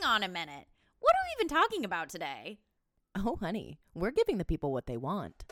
Hang on a minute. What are we even talking about today? Oh, honey, we're giving the people what they want.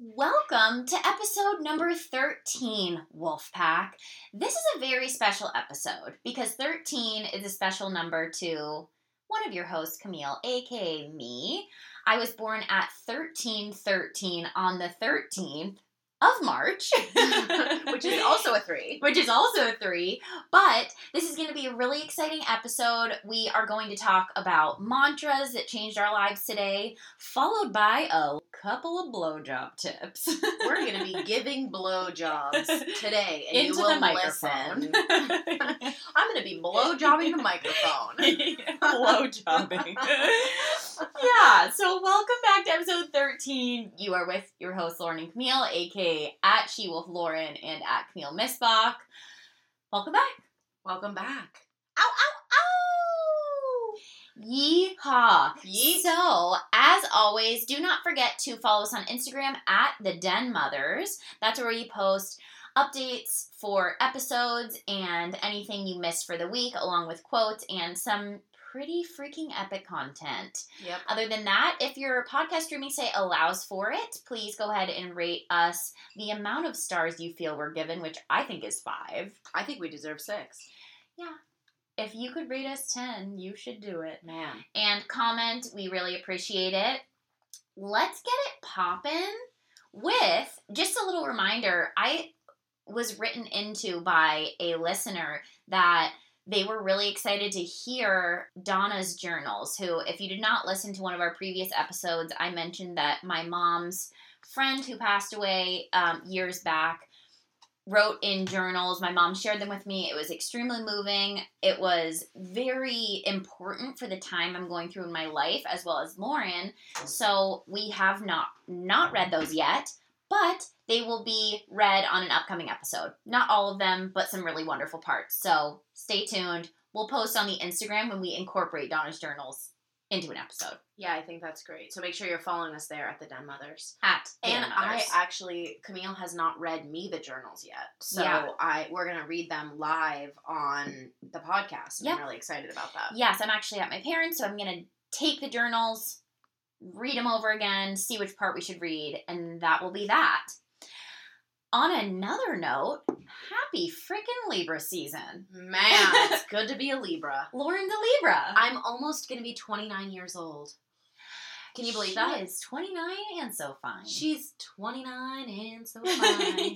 Welcome to episode number 13, Wolfpack. This is a very special episode because 13 is a special number to one of your hosts, Camille, aka me. I was born at 1313 on the 13th of March, which is also a three. which is also a three. But this is going to be a really exciting episode. We are going to talk about mantras that changed our lives today, followed by a couple of blowjob tips. We're going to be giving blowjobs today, and Into you will the microphone. listen. I'm going to be blowjobbing the microphone. Blowjobbing. yeah, so welcome back to episode 13. You are with your host, Lauren and Camille, aka at She Wolf Lauren and at Camille Missbach. Welcome back. Welcome back. Ow, ow, ow! Yeehaw! Yeet. So, as always, do not forget to follow us on Instagram at the Den Mothers. That's where we post updates for episodes and anything you missed for the week, along with quotes and some pretty freaking epic content. Yep. Other than that, if your podcast streaming site allows for it, please go ahead and rate us the amount of stars you feel we're given, which I think is five. I think we deserve six. Yeah. If you could rate us 10, you should do it. Man. And comment, we really appreciate it. Let's get it poppin' with just a little reminder. I was written into by a listener that they were really excited to hear Donna's journals. Who, if you did not listen to one of our previous episodes, I mentioned that my mom's friend who passed away um, years back wrote in journals. My mom shared them with me. It was extremely moving. It was very important for the time I'm going through in my life, as well as Lauren. So we have not not read those yet, but they will be read on an upcoming episode. Not all of them, but some really wonderful parts. So stay tuned. We'll post on the Instagram when we incorporate Donna's journals into an episode. Yeah, I think that's great. So make sure you're following us there at the Den Mothers. At the And Den I actually, Camille has not read me the journals yet, so Yeah. I we're gonna read them live on the podcast. Yep. I'm really excited about that. Yes, I'm actually at my parents', so I'm gonna take the journals, read them over again, see which part we should read, and that will be that. On another note, happy freaking Libra season. Man, it's good to be a Libra. Lauren the Libra. I'm almost gonna be 29 years old. Can you believe she that? is 29 and so fine. She's 29 and so fine.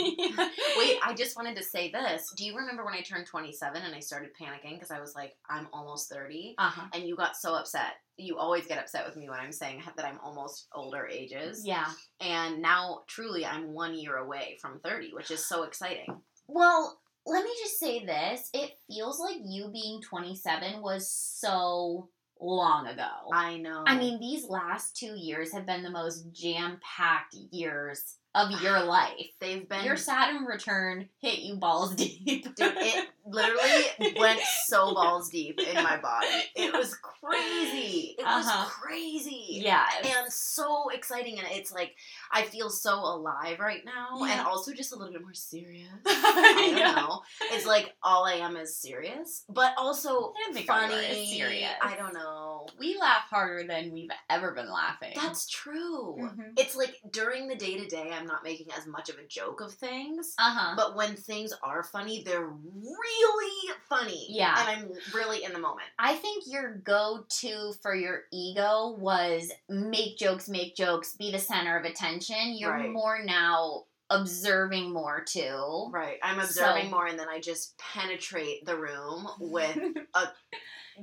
Wait, I just wanted to say this. Do you remember when I turned 27 and I started panicking because I was like, I'm almost 30? Uh-huh. And you got so upset. You always get upset with me when I'm saying that I'm almost older ages. Yeah. And now, truly, I'm one year away from 30, which is so exciting. Well, let me just say this. It feels like you being 27 was so long ago. I know. I mean, these last two years have been the most jam packed years of your life. they've been. Your Saturn return hit you balls deep. Dude, it literally went so balls deep in my body. It was crazy. It was Uh-huh. crazy. Yeah. And so exciting. And it's like, I feel so alive right now. Yeah. And also just a little bit more serious. I don't Yeah. know. It's like all I am is serious, but also I don't think all you funny. serious. I don't know. We laugh harder than we've ever been laughing. That's true. Mhm. It's like during the day to day, I'm not making as much of a joke of things. uh huh. But when things are funny, they're really funny. Yeah. And I'm really in the moment. I think your go to for your ego was make jokes, make jokes, be the center of attention. You're Right. more now observing more too. Right. I'm observing So- more and then I just penetrate the room with a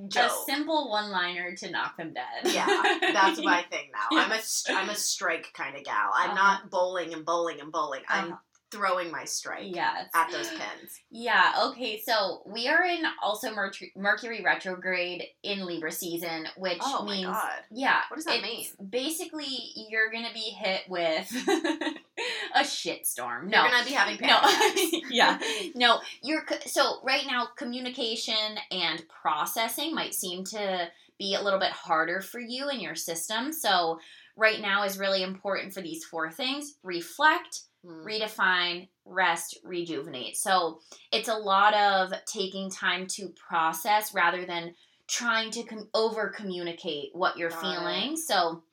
joke. simple one liner to knock them dead. yeah, that's my thing now. I'm a I'm a strike kind of gal. I'm Uh-huh. not bowling and bowling and bowling. I'm Uh-huh. Throwing my strike Yes. at those pins. Yeah, okay, so we are in also Mercury, Mercury retrograde in Libra season, which Oh my means god. yeah. What does that mean? Basically, you're gonna be hit with a shitstorm. No, You're gonna be having no, panic attacks. yeah, no. You're so right now. Communication and processing might seem to be a little bit harder for you in your system. So, right now is really important for these four things reflect. Redefine, rest, rejuvenate. So it's a lot of taking time to process rather than trying to com- over communicate what you're Got feeling. So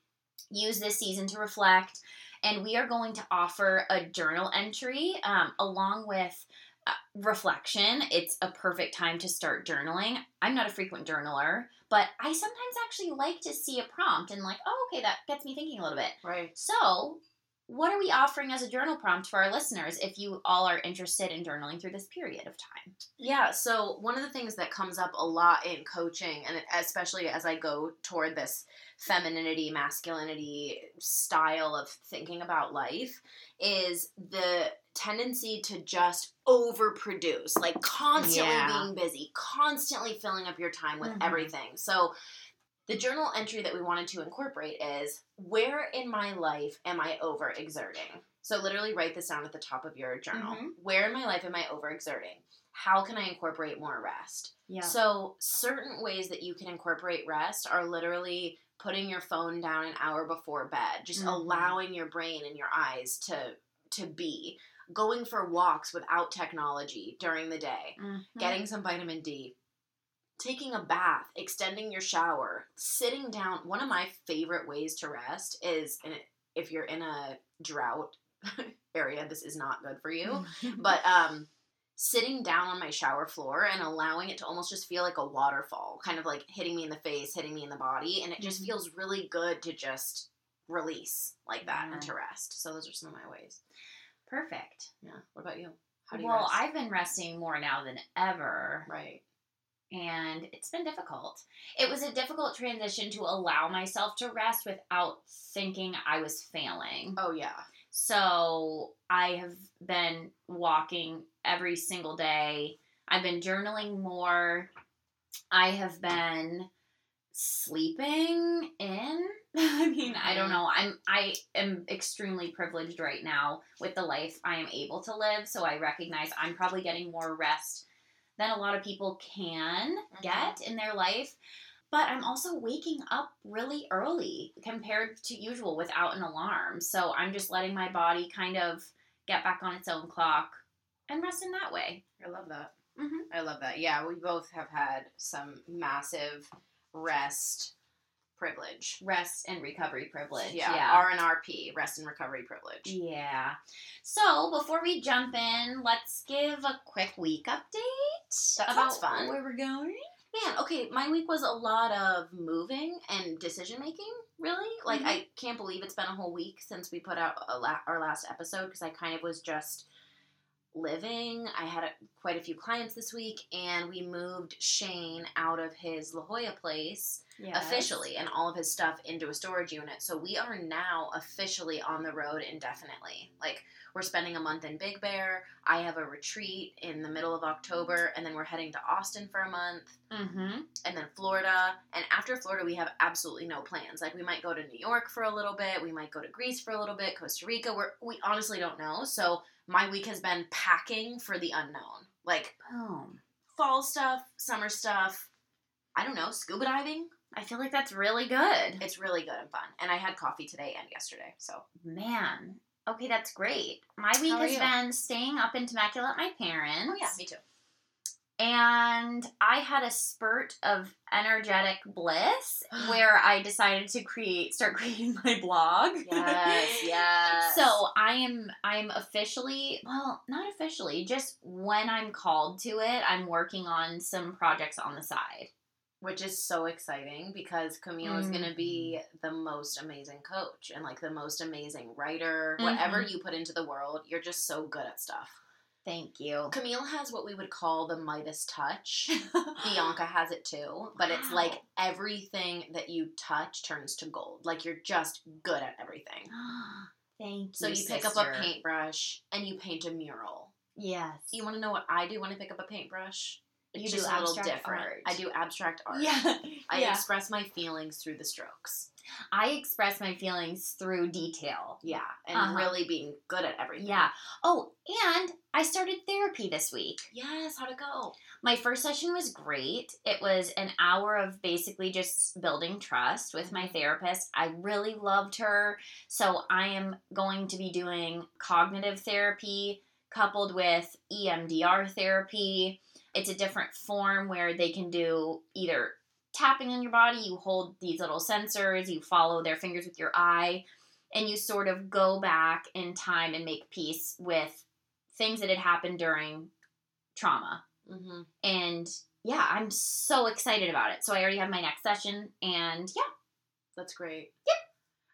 use this season to reflect. And we are going to offer a journal entry um, along with uh, reflection. It's a perfect time to start journaling. I'm not a frequent journaler, but I sometimes actually like to see a prompt and, like, oh, okay, that gets me thinking a little bit. Right. So, what are we offering as a journal prompt for our listeners if you all are interested in journaling through this period of time? Yeah, so one of the things that comes up a lot in coaching, and especially as I go toward this femininity, masculinity style of thinking about life, is the tendency to just overproduce, like constantly Yeah. being busy, constantly filling up your time with Mhm. everything. So, the journal entry that we wanted to incorporate is where in my life am I overexerting? So, literally write this down at the top of your journal. Mhm. Where in my life am I overexerting? How can I incorporate more rest? Yeah. So, certain ways that you can incorporate rest are literally putting your phone down an hour before bed, just Mhm. allowing your brain and your eyes to to be going for walks without technology during the day, Mm-hmm. getting some vitamin D, taking a bath, extending your shower, sitting down. One of my favorite ways to rest is and if you're in a drought area, this is not good for you but um sitting down on my shower floor and allowing it to almost just feel like a waterfall kind of like hitting me in the face hitting me in the body and it just Mhm. feels really good to just release like that Yeah. and to rest so those are some of my ways Perfect. yeah what about you how do you Well, rest? I've been resting more now than ever, right and it's been difficult. It was a difficult transition to allow myself to rest without thinking I was failing. oh yeah So I have been walking every single day. I've been journaling more. I have been sleeping in. I mean, I don't mm-hmm. know. I'm I am extremely privileged right now with the life I am able to live, so I recognize I'm probably getting more rest than a lot of people can get in their life. But I'm also waking up really early compared to usual without an alarm. So I'm just letting my body kind of get back on its own clock and rest in that way. i love that Mhm. i love that yeah we both have had some massive rest privilege Rest and recovery privilege. yeah, Yeah. r and rp rest and recovery privilege Yeah. So before we jump in, let's give a quick week update That about sounds fun. where we're going. Man, okay, my week was a lot of moving and decision making, really. Like, Mhm. I can't believe it's been a whole week since we put out a la- our last episode because I kind of was just living. I had a, quite a few clients this week, and we moved Shane out of his La Jolla place officially and all of his stuff into a storage unit. So we are now officially on the road indefinitely. Like we're spending a month in Big Bear. I have a retreat in the middle of October and then we're heading to Austin for a month Mm-hmm. and then Florida. And after Florida we have absolutely no plans. Like we might go to New York for a little bit, we might go to Greece for a little bit, Costa Rica. We're we honestly don't know. So my week has been packing for the unknown. Like Boom. fall stuff, summer stuff. I don't know, scuba diving. I feel like that's really good. It's really good and fun. And I had coffee today and yesterday. So Man. Okay, that's great. My week has you? been staying up in Temecula at my parents. Oh yeah, me too. And I had a spurt of energetic bliss where I decided to create start creating my blog. Yes, yes. So I am I'm officially well, not officially, just when I'm called to it, I'm working on some projects on the side. Which is so exciting because Camille is going to be the most amazing coach and like the most amazing writer. Whatever Mhm. you put into the world, you're just so good at stuff. Thank you. Camille has what we would call the Midas touch. Bianca has it too, but it's like everything that you touch turns to gold. Like you're just good at everything. Thank you. So you pick up a paintbrush and you paint a mural. Yes. You want to know what I do when I pick up a paintbrush? You It's just a little different. art. I do abstract art. Yeah. I yeah. express my feelings through the strokes. I express my feelings through detail. Yeah, and Uh-huh. really being good at everything. Yeah. Oh, and I started therapy this week. Yes. How'd it go? My first session was great. It was an hour of basically just building trust with my therapist. I really loved her. So I am going to be doing cognitive therapy coupled with EMDR therapy. It's a different form where they can do either tapping on your body, you hold these little sensors, you follow their fingers with your eye, and you sort of go back in time and make peace with things that had happened during trauma. Mm-hmm. And yeah, I'm so excited about it. So I already have my next session, and yeah, That's great. Yep.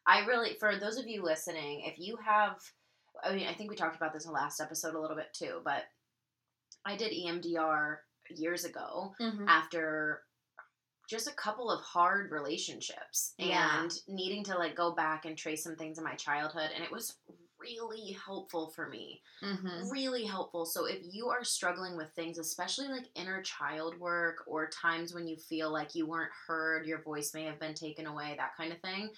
I really, for those of you listening, if you have, I mean, I think we talked about this in the last episode a little bit too, but I did EMDR years ago after just a couple of hard relationships Yeah. and needing to like go back and trace some things in my childhood. And it was really helpful for me. Mm-hmm. really helpful. So if you are struggling with things, especially like inner child work or times when you feel like you weren't heard, your voice may have been taken away, that kind of thing,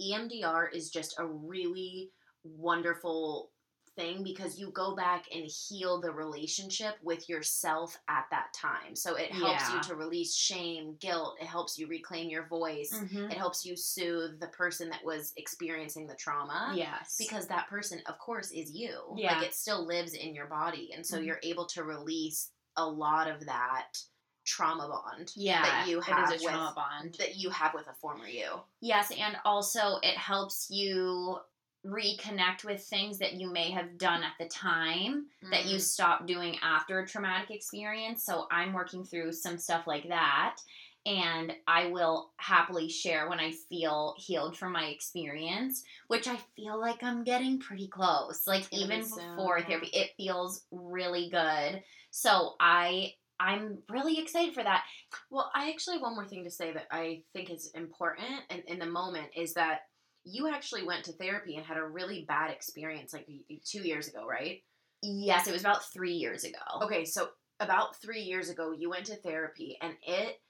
EMDR is just a really wonderful thing because you go back and heal the relationship with yourself at that time. So it helps Yeah. you to release shame, guilt, it helps you reclaim your voice. Mm-hmm. It helps you soothe the person that was experiencing the trauma Yes. because that person of course is you Yeah. like it still lives in your body and so Mhm. you're able to release a lot of that trauma bond yeah, that you have it is a with trauma bond. that you have with a former you Yes, and also it helps you reconnect with things that you may have done at the time that Mm. you stopped doing after a traumatic experience. So I'm working through some stuff like that. And I will happily share when I feel healed from my experience, which I feel like I'm getting pretty close. Like even before therapy, it feels really good. So I I'm really excited for that. well i actually have one more thing to say that i think is important and in the moment is that you actually went to therapy and had a really bad experience like two years ago right Yes, it was about three years ago. okay so about three years ago you went to therapy and it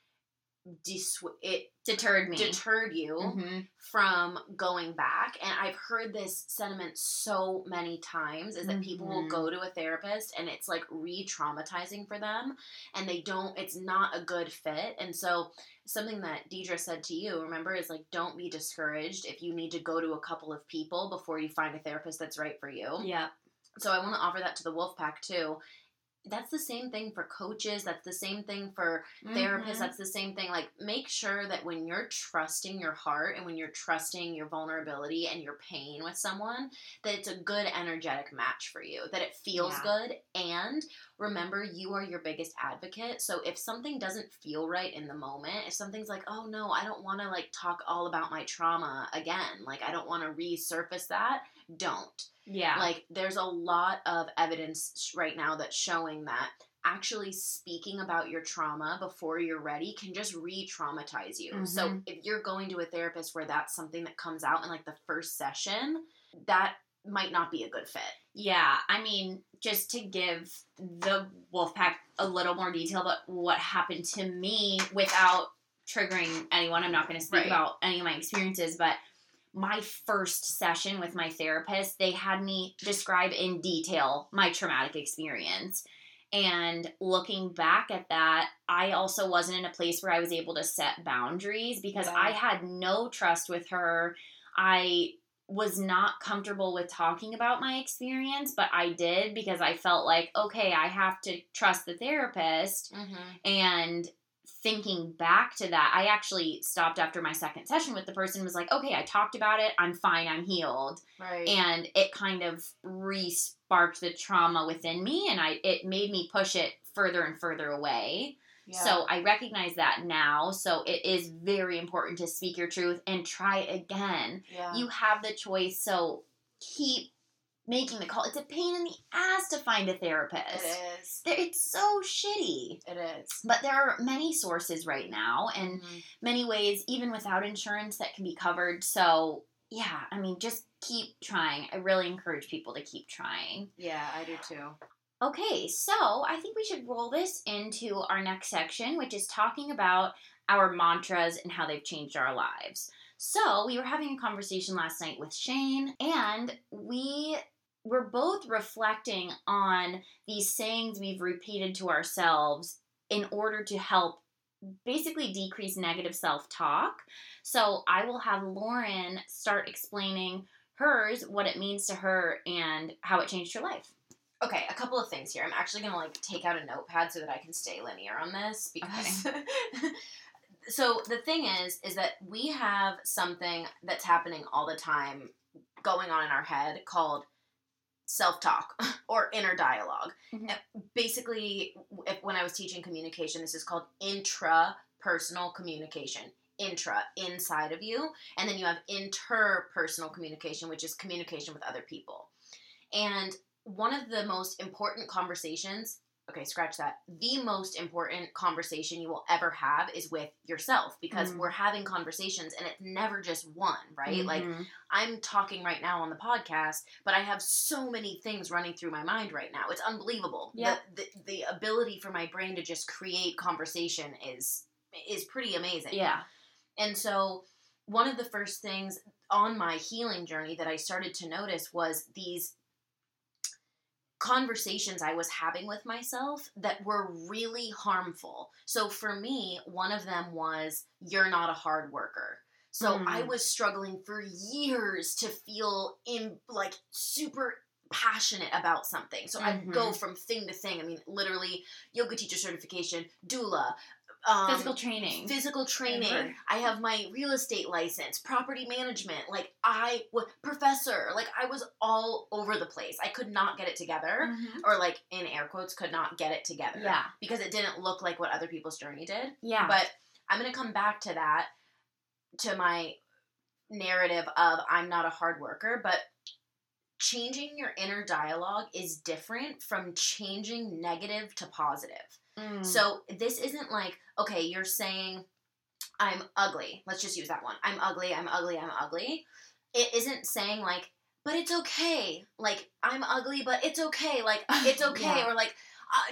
it Deterred me. deterred you Mhm. from going back and i've heard this sentiment so many times is that people will go to a therapist and it's like re-traumatizing for them and they don't it's not a good fit and so something that deidre said to you remember is like don't be discouraged if you need to go to a couple of people before you find a therapist that's right for you Yeah. so I want to offer that to the wolf pack too that's the same thing for coaches that's the same thing for therapists Mhm. that's the same thing like make sure that when you're trusting your heart and when you're trusting your vulnerability and your pain with someone that it's a good energetic match for you that it feels Yeah. good and remember you are your biggest advocate so if something doesn't feel right in the moment if something's like oh no i don't want to like talk all about my trauma again like i don't want to resurface that don't Yeah. like there's a lot of evidence right now that's showing that actually speaking about your trauma before you're ready can just re-traumatize you. So Mhm. if you're going to a therapist where that's something that comes out in like the first session, that might not be a good fit. yeah. I mean, just to give the Wolfpack a little more detail about what happened to me without triggering anyone, I'm not going to speak Right. about any of my experiences, but my first session with my therapist, they had me describe in detail my traumatic experience. And looking back at that, I also wasn't in a place where I was able to set boundaries because Yeah. I had no trust with her. I was not comfortable with talking about my experience, but I did because I felt like, okay, I have to trust the therapist. Mm-hmm. And thinking back to that, I actually stopped after my second session with the person and was like, okay, I talked about it. I'm fine. I'm healed. Right. And it kind of re-sparked the trauma within me and I it made me push it further and further away. Yeah. So I recognize that now. So it is very important to speak your truth and try again. yeah. You have the choice. So keep making the call. It's a pain in the ass to find a therapist. it is. It's so shitty. It is. But there are many sources right now and Mhm. many ways, even without insurance, that can be covered. So, yeah, I mean, just keep trying. I really encourage people to keep trying. Yeah, I do too. Okay, so I think we should roll this into our next section, which is talking about our mantras and how they've changed our lives. So, we were having a conversation last night with Shane, and we were both reflecting on these sayings we've repeated to ourselves in order to help basically decrease negative self talk. So, I will have Lauren start explaining hers, what it means to her, and how it changed her life. Okay, a couple of things here. I'm actually gonna like take out a notepad so that I can stay linear on this because. so the thing is, is that we have something that's happening all the time going on in our head called self talk or inner dialog Mhm. Basically, if, when I was teaching communication, this is called intrapersonal communication. Intra, inside of you. And then you have interpersonal communication, which is communication with other people. And one of the most important conversations, okay, scratch that. The most important conversation you will ever have is with yourself because Mm. we're having conversations and it's never just one, right? Like Mhm. I'm talking right now on the podcast, but I have so many things running through my mind right now. It's unbelievable. Yeah. The, the the ability for my brain to just create conversation is is pretty amazing. yeah. And so one of the first things on my healing journey that I started to notice was these conversations I was having with myself that were really harmful. So for me, one of them was you're not a hard worker. So Mm. I was struggling for years to feel in like super passionate about something. So I'd go from thing to thing. I mean, literally yoga teacher certification, doula, um, Physical training. physical training. I have my real estate license, property management. Like I was professor. Like I was all over the place. I could not get it together, Mhm. or like in air quotes, could not get it together. Yeah. because it didn't look like what other people's journey did. Yeah. But I'm gonna come back to that, to my narrative of I'm not a hard worker, but changing your inner dialogue is different from changing negative to positive. Mm. So this isn't like, okay, you're saying I'm ugly. Let's just use that one. I'm ugly, I'm ugly, I'm ugly. It isn't saying like, but it's okay. Like I'm ugly, but it's okay. Like it's okay Yeah. or like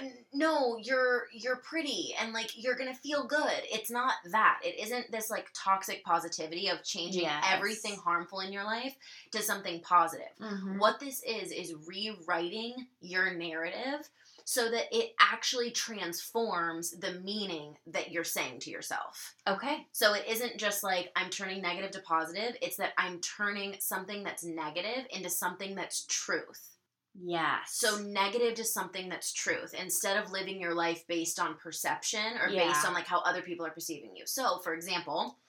uh, no, you're you're pretty and like you're going to feel good. It's not that. It isn't this like toxic positivity of changing Yes. everything harmful in your life to something positive. Mhm. What this is is rewriting your narrative so that it actually transforms the meaning that you're saying to yourself. Okay. So it isn't just like I'm turning negative to positive, it's that I'm turning something that's negative into something that's truth. Yes. So negative to something that's truth instead of living your life based on perception or based on like how other people are perceiving you. So, for example,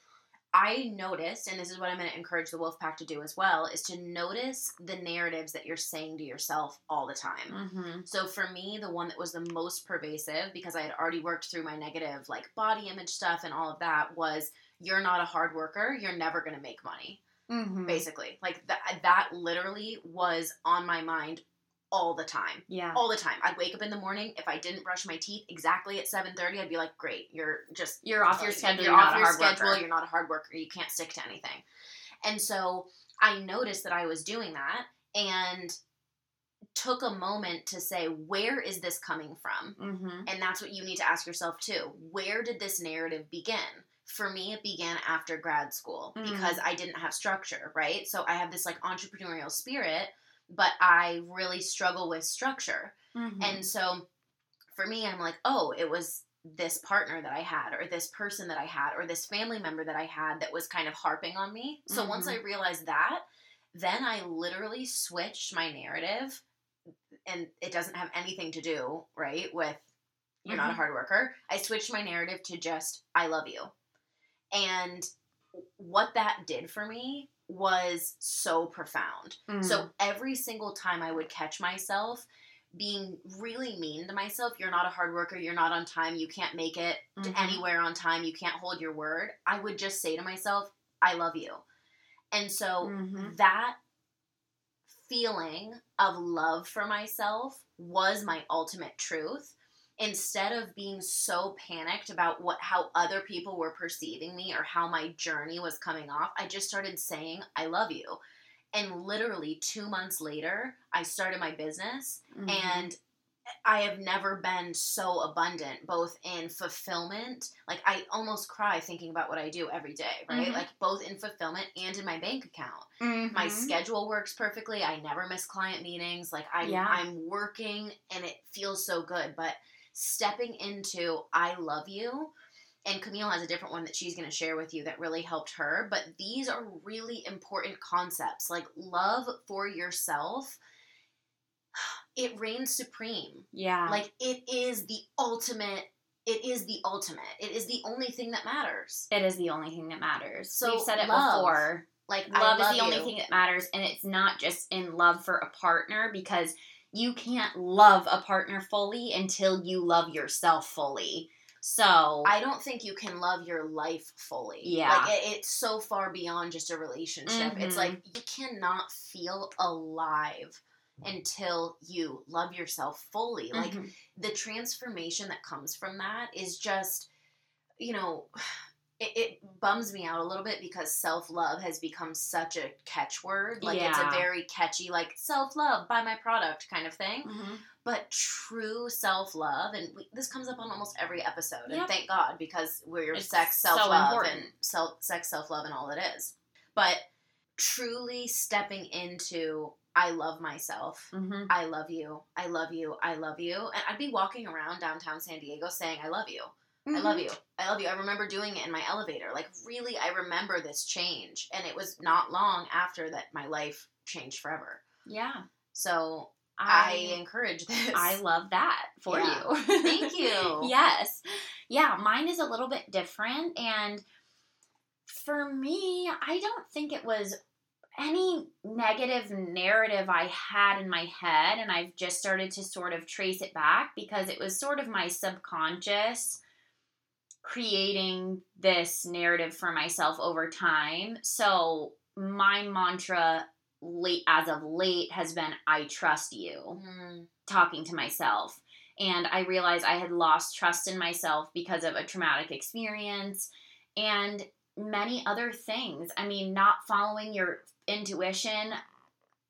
I noticed, and this is what I'm going to encourage the wolf pack to do as well, is to notice the narratives that you're saying to yourself all the time. Mm-hmm. So for me, the one that was the most pervasive because I had already worked through my negative like body image stuff and all of that was you're not a hard worker, you're never going to make money. Mm-hmm. Basically, like that that literally was on my mind all the time Yeah. all the time. I'd wake up in the morning. If I didn't brush my teeth exactly at seven thirty, I'd be like, "Great, you're just You're off your schedule. You're, You're, off not a your hard schedule. worker. You're not a hard worker. You can't stick to anything." And so I noticed that I was doing that and took a moment to say, "Where is this coming from?" Mm-hmm. And that's what you need to ask yourself too. Where did this narrative begin? For me, it began after grad school Mm. because I didn't have structure, right? So I have this like entrepreneurial spirit, but I really struggle with structure. Mm-hmm. And so for me, I'm like, oh, it was this partner that I had, or this person that I had, or this family member that I had that was kind of harping on me. So once I realized that, then I literally switched my narrative, and it doesn't have anything to do, right, with you're not a Mhm. hard worker. I switched my narrative to just, I love you. And what that did for me was so profound. Mm-hmm. So every single time I would catch myself being really mean to myself, you're not a hard worker, you're not on time, you can't make it to Mhm. anywhere on time, you can't hold your word, I would just say to myself, I love you. And so Mhm. that feeling of love for myself was my ultimate truth instead of being so panicked about what how other people were perceiving me or how my journey was coming off i just started saying i love you and literally 2 months later i started my business Mhm. and I have never been so abundant, both in fulfillment. Like I almost cry thinking about what I do every day, right? Mhm. Like both in fulfillment and in my bank account. My Mhm. schedule works perfectly. I never miss client meetings. Like I'm Yeah. I'm working and it feels so good. But stepping into I love you and Camille has a different one that she's going to share with you that really helped her. But these are really important concepts like love for yourself. It reigns supreme. yeah. Like it is the ultimate. It is the ultimate. It is the only thing that matters. it is the only thing that matters. So, We've said it love. before. Like love, love is the only thing that matters and it's not just in love for a partner because you can't love a partner fully until you love yourself fully so I don't think you can love your life fully. Yeah. Like it, it's so far beyond just a relationship. It's Mhm. like you cannot feel alive until you love yourself fully. Like Mhm. the transformation that comes from that is just, you know, it, it bums me out a little bit because self love has become such a catchword. Like it's a very catchy, like self love, buy my product kind of thing. Mhm. But true self love, and we, this comes up on almost every episode, and thank God because we're It's sex, self love, important. and self sex, self love, and all it is. But truly stepping into, I love myself. Mhm. I love you. I love you. I love you. And I'd be walking around downtown San Diego saying, I love you. I Mm-hmm. love you. I love you. I remember doing it in my elevator. Like, really, I remember this change. And it was not long after that my life changed forever. yeah So I, i encourage this. i love that for Yeah. you Thank you. yes yeah mine is a little bit different and for me i don't think it was any negative narrative I had in my head, and I've just started to sort of trace it back because it was sort of my subconscious creating this narrative for myself over time. So, my mantra late as of late has been I trust you Mm, talking to myself. And I realized I had lost trust in myself because of a traumatic experience and many other things. I mean, not following your intuition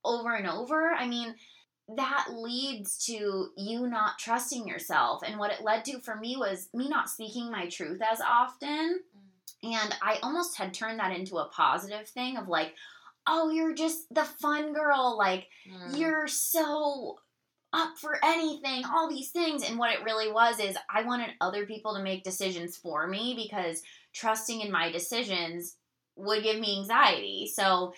over and over. I mean, that leads to you not trusting yourself. And what it led to for me was me not speaking my truth as often. And I almost had turned that into a positive thing of like, oh, you're just the fun girl. Like, mm. you're so up for anything, all these things. And what it really was is I wanted other people to make decisions for me because trusting in my decisions would give me anxiety. So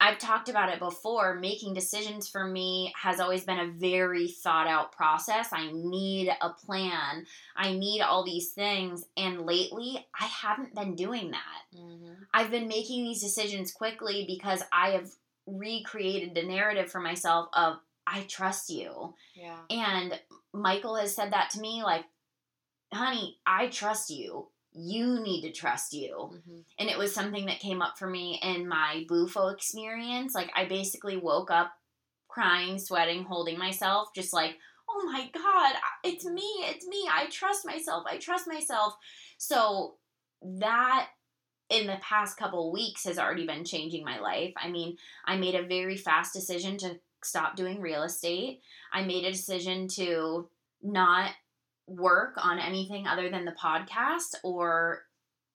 I've talked about it before. Making decisions for me has always been a very thought out process. I need a plan, I need all these things. And lately, I haven't been doing that. Mhm. I've been making these decisions quickly because I have recreated the narrative for myself of I trust you. Yeah. And Michael has said that to me like, honey, I trust you. You need to trust you. Mhm. And it was something that came up for me in my Bufo experience. Like, I basically woke up crying, sweating, holding myself, just like, oh my God, it's me, it's me. I trust myself. I trust myself. So, that in the past couple weeks has already been changing my life. I mean, I made a very fast decision to stop doing real estate. I made a decision to not work on anything other than the podcast or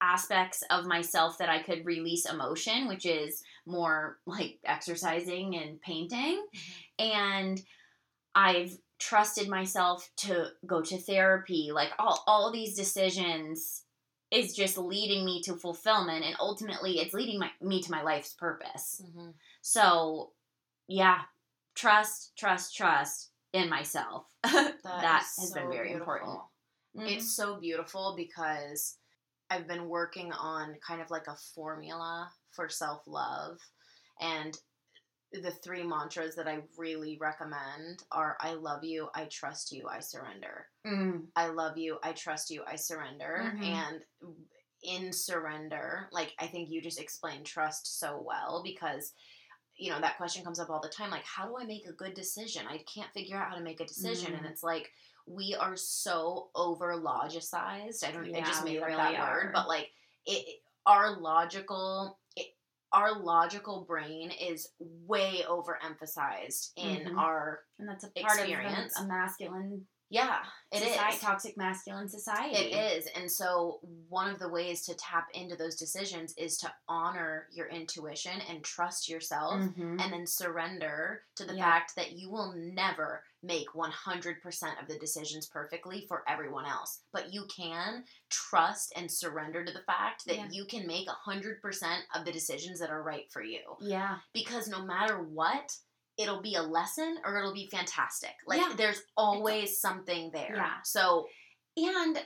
aspects of myself that I could release emotion, which is more like exercising and painting. And I've trusted myself to go to therapy. Like all, all these decisions is just leading me to fulfillment and ultimately it's leading my, me to my life's purpose. Mhm. So, yeah, trust, trust, trust in myself. That, That has been very beautiful. important. Mm-hmm. It's so beautiful because I've been working on kind of like a formula for self love. And the three mantras that I really recommend are I love you, I trust you, I surrender. Mm, I love you, I trust you, I surrender. Mhm. And in surrender, like I think you just explained trust so well because you know that question comes up all the time like how do I make a good decision? I can't figure out how to make a decision and Mhm. it's like we are so over logicized. I don't I just made really that are. word, but like it our logical it, our logical brain is way overemphasized in Mhm. our And that's a part Experience. of a masculine yeah it is society, toxic masculine society. It is. And so, one of the ways to tap into those decisions is to honor your intuition and trust yourself Mhm. and then surrender to the Yeah. fact that you will never make 100% of the decisions perfectly for everyone else. But you can trust and surrender to the fact that Yeah. you can make 100% of the decisions that are right for you. Yeah. Because no matter what, it'll be a lesson or it'll be fantastic. Like, Yeah. there's always something there. Yeah. So, And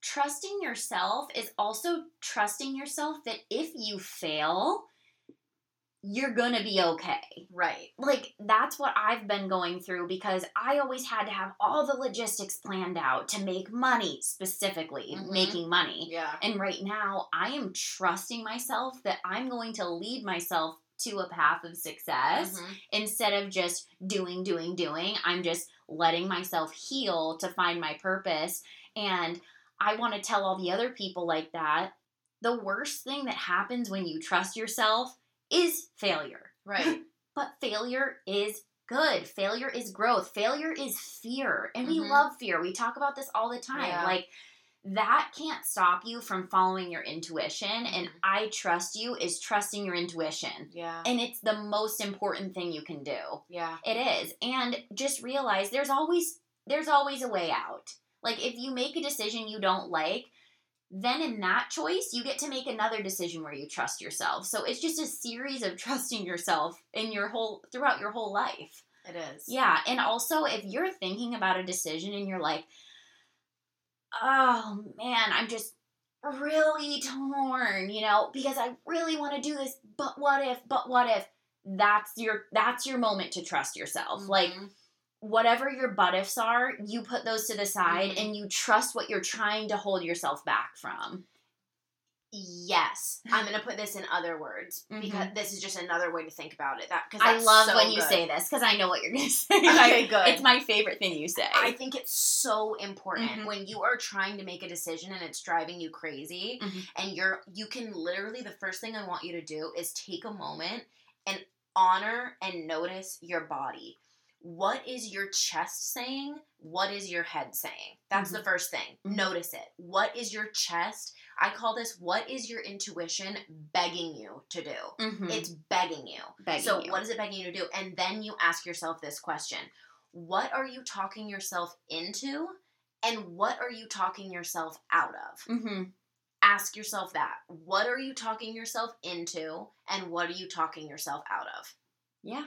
trusting yourself is also trusting yourself that if you fail, you're going to be okay. right. Like, that's what I've been going through because I always had to have all the logistics planned out to make money, specifically Mhm. making money. Yeah. And right now, I am trusting myself that I'm going to lead myself to a path of success Mhm. instead of just doing, doing, doing. I'm just letting myself heal to find my purpose. And I want to tell all the other people like that the worst thing that happens when you trust yourself is failure. Right. But failure is good. Failure is growth. Failure is fear. And we Mhm. love fear. We talk about this all the time. Yeah. Like, that can't stop you from following your intuition. And Mhm. I trust you is trusting your intuition. Yeah. And it's the most important thing you can do. Yeah. It is. And just realize there's always there's always a way out. Like if you make a decision you don't like, then in that choice you get to make another decision where you trust yourself. So it's just a series of trusting yourself in your whole throughout your whole life. It is. Yeah, and also if you're thinking about a decision and you're like, "Oh man, I'm just really torn," you know, because I really want to do this, but what if? But what if? That's your that's your moment to trust yourself. Like Mhm. whatever your but ifs are, you put those to the side Mhm. and you trust what you're trying to hold yourself back from. Yes, I'm gonna put this in other words because this is just another way to think about it. That because Mm-hmm. I love when you say this because I know what you're to say. Okay, good. It's my favorite thing you say. I think it's so important Mhm. when you are trying to make a decision and it's driving you crazy Mhm. and you're you can literally the first thing I want you to do is take a moment and honor and notice your body. What is your chest saying? What is your head saying? That's the first thing. Mhm. Notice it. What is your chest? I call this what is your intuition begging you to do? Mhm. It's begging you. Begging so you. what is it begging you to do? And then you ask yourself this question. What are you talking yourself into? And what are you talking yourself out of? Mm-hmm. Ask yourself that. What are you talking yourself into? And what are you talking yourself out of? Yeah.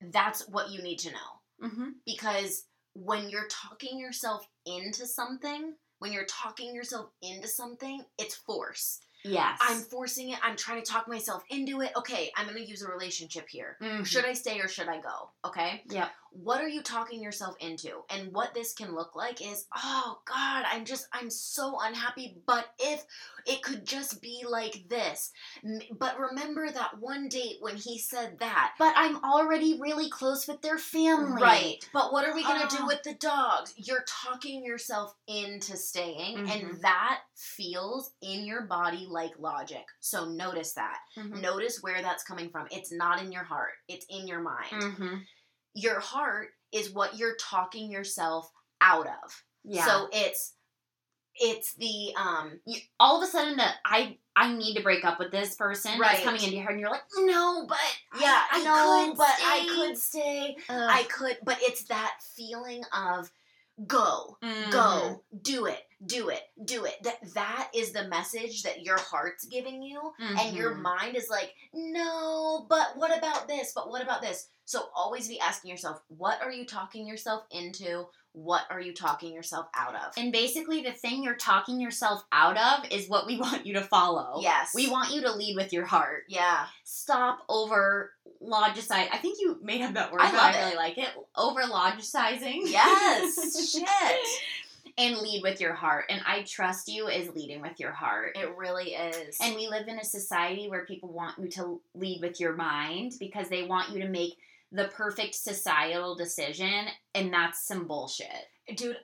That's what you need to know. Mm-hmm. Because when you're talking yourself into something, when you're talking yourself into something, it's force. Yes. I'm forcing it. I'm trying to talk myself into it. Okay, I'm going to use a relationship here. Mhm. Should I stay or should I go? Okay. Yep. What are you talking yourself into? And what this can look like is, oh God, I'm just, I'm so unhappy. But if it could just be like this. But remember that one date when he said that. But I'm already really close with their family. Right. But what are we going to do Oh. with the dogs? You're talking yourself into staying, Mhm. and that feels in your body like logic. So notice that. Mhm. Notice where that's coming from. It's not in your heart, it's in your mind. Mhm. Your heart is what you're talking yourself out of. Yeah. So it's it's the um you, all of a sudden, that I I need to break up with this person Right. is coming into your head, and you're like, no, but yeah, I, I, know, could, but I could stay. Ugh. I could, but it's that feeling of go, Mhm. go, do it, do it, do it. That that is the message that your heart's giving you, and your Mhm. mind is like, no, but what about this? But what about this? So always be asking yourself, what are you talking yourself into? What are you talking yourself out of? And basically, the thing you're talking yourself out of is what we want you to follow. yes, We want you to lead with your heart. Yeah, Stop over logicizing. I think you made up that word, I but I it. really like it. Over logicizing. yes, shit. And lead with your heart. And I trust you is leading with your heart. It really is. And we live in a society where people want you to lead with your mind because they want you to make the perfect societal decision, and that's some bullshit. dude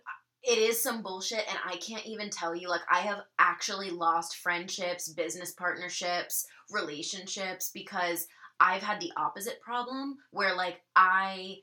it is some bullshit and I can't even tell you like I have actually lost friendships, business partnerships, relationships because I've had the opposite problem where like I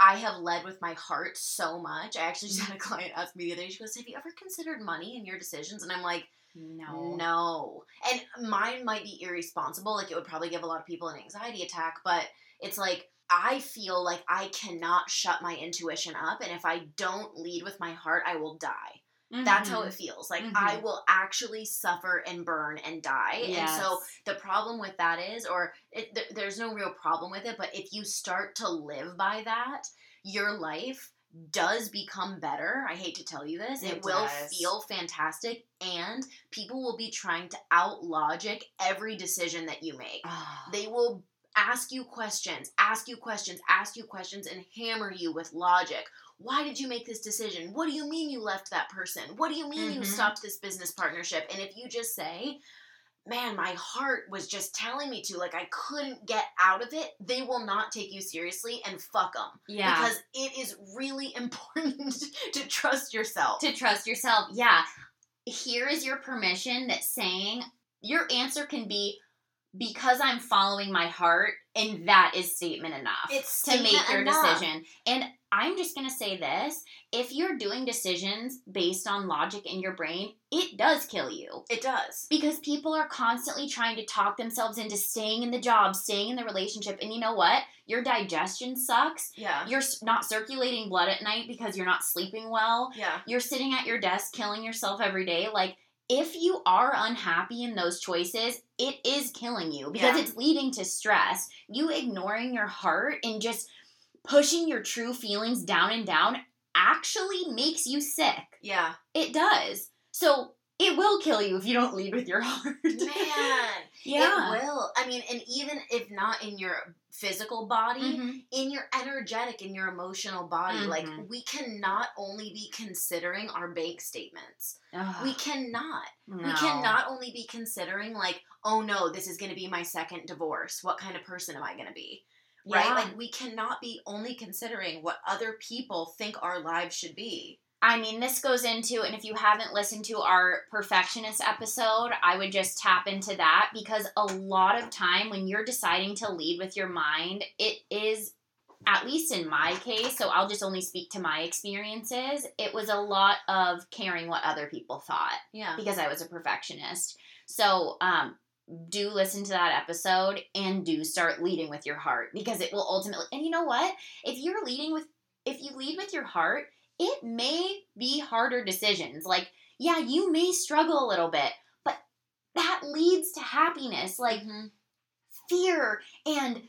I have led with my heart so much. I actually just had a mm. client ask me the other day, she goes, Have you ever considered money in your decisions? And I'm like, No. no. And mine might be irresponsible. Like it would probably give a lot of people an anxiety attack, but it's like I feel like I cannot shut my intuition up. And if I don't lead with my heart, I will die. That's how it feels. Like I Mhm. will actually suffer and burn and die. And so the problem with that is, or it, th- there's no real problem with it, but if you start to live by that, your life does become better. I hate to tell you this. It, It will does. feel fantastic and people will be trying to out logic every decision that you make. Ah. They will ask you questions, ask you questions, ask you questions, and hammer you with logic. Why did you make this decision? What do you mean you left that person? What do you mean you Mhm. stopped this business partnership? And if you just say, man, my heart was just telling me to, like I couldn't get out of it, they will not take you seriously and fuck them. yeah. Because it is really important to trust yourself. to trust yourself. Yeah. Here is your permission that saying your answer can be because I'm following my heart, and that is statement enough It's to make your enough. decision. And I'm just gonna say this if you're doing decisions based on logic in your brain, it does kill you. It does. Because people are constantly trying to talk themselves into staying in the job, staying in the relationship. And you know what? Your digestion sucks. Yeah. You're not circulating blood at night because you're not sleeping well Yeah. you're sitting at your desk killing yourself every day like if you are unhappy in those choices it is killing you because Yeah. it's leading to stress you ignoring your heart and just pushing your true feelings down and down actually makes you sick Yeah. it does so it will kill you if you don't lead with your heart Man. yeah It will. I mean, and even if not in your physical body, Mhm. in your energetic, in your emotional body, like Mhm. we cannot only be considering our bank statements. Ugh, We cannot. We no. can not only be considering like, oh no, this is going to be my second divorce. What kind of person am I going to be? Right? Like we cannot be only considering what other people think our lives should be. I mean, this goes into, and if you haven't listened to our perfectionist episode, I would just tap into that because a lot of time when you're deciding to lead with your mind, it is, at least in my case, so I'll just only speak to my experiences, it was a lot of caring what other people thought Yeah. because I was a perfectionist. So, um, do listen to that episode and do start leading with your heart because it will ultimately, and you know what? If you're leading with, if you lead with your heart, it may be harder decisions. Like, yeah, you may struggle a little bit, but that leads to happiness. Like, Mhm. fear and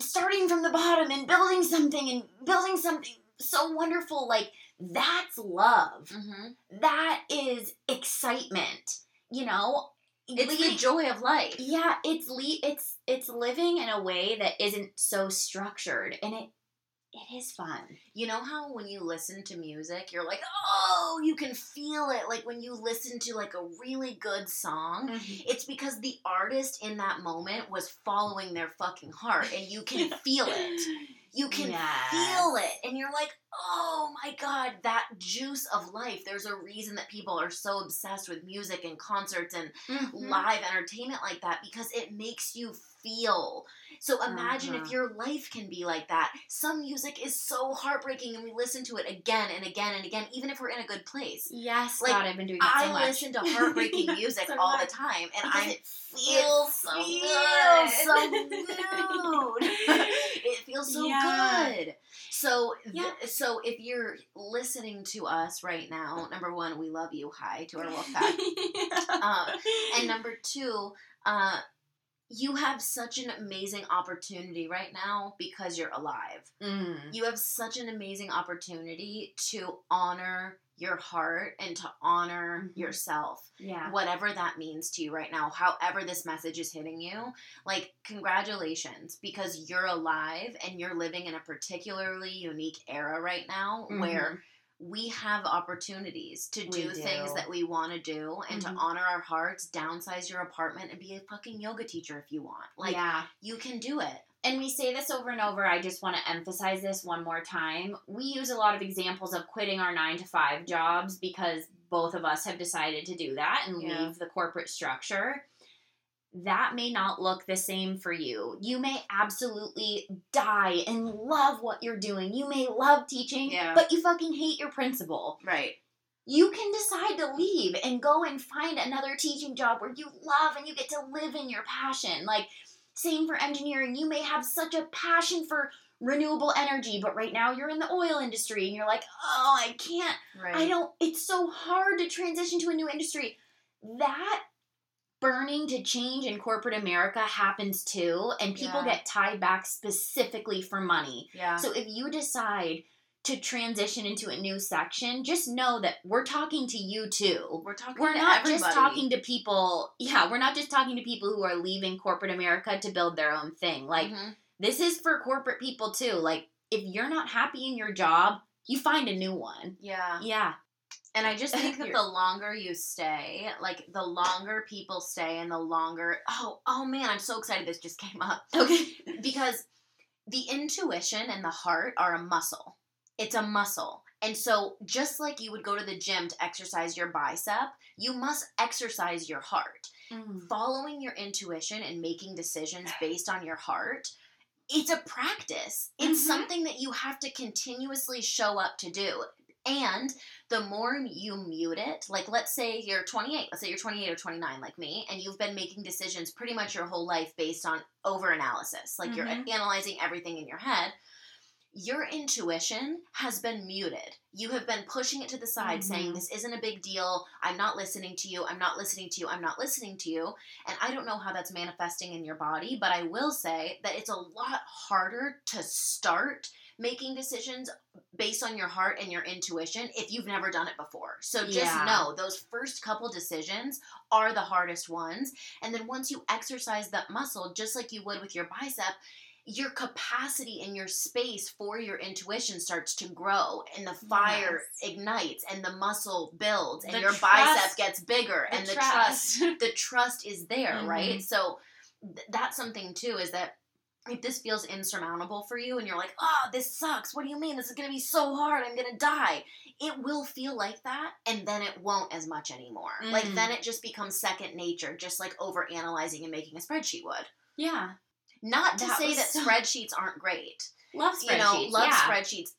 starting from the bottom and building something and building something so wonderful. Like, that's love. Mhm. That is excitement. You know? It's the joy of life. yeah, it's le- it's it's living in a way that isn't so structured and it it is fun. You know how when you listen to music, you're like, oh, you can feel it. Like when you listen to like a really good song, it's because the artist in that moment was following their fucking heart and you can feel it. You can Yes. feel it. And you're like, oh my God, that juice of life. There's a reason that people are so obsessed with music and concerts and Mhm. live entertainment like that because it makes you feel. So imagine if Uh-huh. your life can be like that. Some music is so heartbreaking and we listen to it again and again and again, even if we're in a good place. Yes, Like, God, I've been doing that I so much. listen to heartbreaking music So all much. the time and Because I it feels so feels good. so good. it feels so Yeah. good. So, th- Yeah. so if you're listening to us right now, number one, we love you. Hi to our wolf pack. Uh, and number two, uh, you have such an amazing opportunity right now because you're alive. Mm. You have such an amazing opportunity to honor your heart and to honor Mhm. yourself Yeah. whatever that means to you right now, however this message is hitting you, like congratulations because you're alive and you're living in a particularly unique era right now where we have opportunities to Mm-hmm. Do, things that we want to do and Mhm. to honor our hearts, downsize your apartment and be a fucking yoga teacher if you want. Like yeah. you can do it. and we say this over and over. I just want to emphasize this one more time. We use a lot of examples of quitting our nine to five jobs because both of us have decided to do that and Yeah. leave the corporate structure. That may not look the same for you. You may absolutely die and love what you're doing. You may love teaching, Yeah. but you fucking hate your principal Right. you can decide to leave and go and find another teaching job where you love and you get to live in your passion. Like, same for engineering. You may have such a passion for renewable energy, but right now you're in the oil industry and you're like, oh, I can't, Right. I don't, it's so hard to transition to a new industry. That burning to change in corporate America happens too, and people Yeah. get tied back specifically for money. Yeah. So if you decide to transition into a new section, just know that we're talking to you too. we're talking. We're to not everybody. just talking to people, yeah, we're not just talking to people who are leaving corporate America to build their own thing. Like, Mhm. this is for corporate people too. Like, if you're not happy in your job, you find a new one. Yeah. Yeah. And I just think that the longer you stay, like the longer people stay and the longer oh oh man, I'm so excited this just came up. Okay. Because the intuition and the heart are a muscle. It's a muscle. And so just like you would go to the gym to exercise your bicep, you must exercise your heart. Following your intuition and making decisions based on your heart, it's a practice. It's Mhm. something that you have to continuously show up to do. And the more you mute it, like let's say you're 28, let's say you're 28 or 29 like me, and you've been making decisions pretty much your whole life based on over analysis. Like you're Mhm. analyzing everything in your head. Your intuition has been muted. You have been pushing it to the side, saying, Mhm. This isn't a big deal. I'm not listening to you. I'm not listening to you. I'm not listening to you. And I don't know how that's manifesting in your body, but I will say that it's a lot harder to start making decisions based on your heart and your intuition if you've never done it before. So just Yeah. know those first couple decisions are the hardest ones. And then once you exercise that muscle, just like you would with your bicep, your capacity and your space for your intuition starts to grow and the fire Yes. ignites and the muscle builds and The your trust- bicep gets bigger and the trust trust. the trust is there, Mhm. right? So th- that's something too is that if this feels insurmountable for you and you're like, oh, this sucks. What do you mean? This is going to be so hard. I'm going to die. It will feel like that and then it won't as much anymore. Like Mm. then it just becomes second nature, just like over analyzing and making a spreadsheet would. Yeah. Not to That say that so- spreadsheets aren't great Love spreadsheets. you know, love yeah. spreadsheets.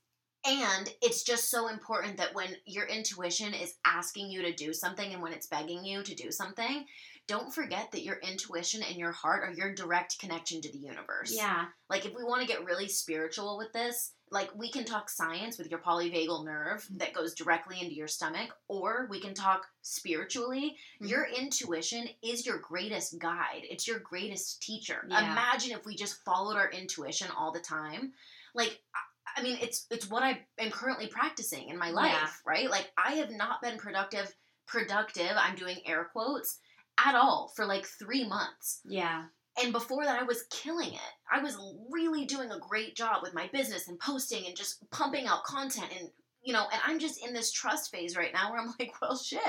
And it's just so important that when your intuition is asking you to do something and when it's begging you to do something, don't forget that your intuition and your heart are your direct connection to the universe. Yeah. Like, if we want to get really spiritual with this, like, we can talk science with your polyvagal nerve that goes directly into your stomach, or we can talk spiritually. Mm-hmm. Your intuition is your greatest guide, it's your greatest teacher. Yeah. Imagine if we just followed our intuition all the time. Like, I- I mean, it's it's what I am currently practicing in my life, Yeah. right? Like, I have not been productive, productive. I'm doing air quotes at all for like three months. Yeah. And before that, I was killing it. I was really doing a great job with my business and posting and just pumping out content. And, you know, and I'm just in this trust phase right now where I'm like, well, shit,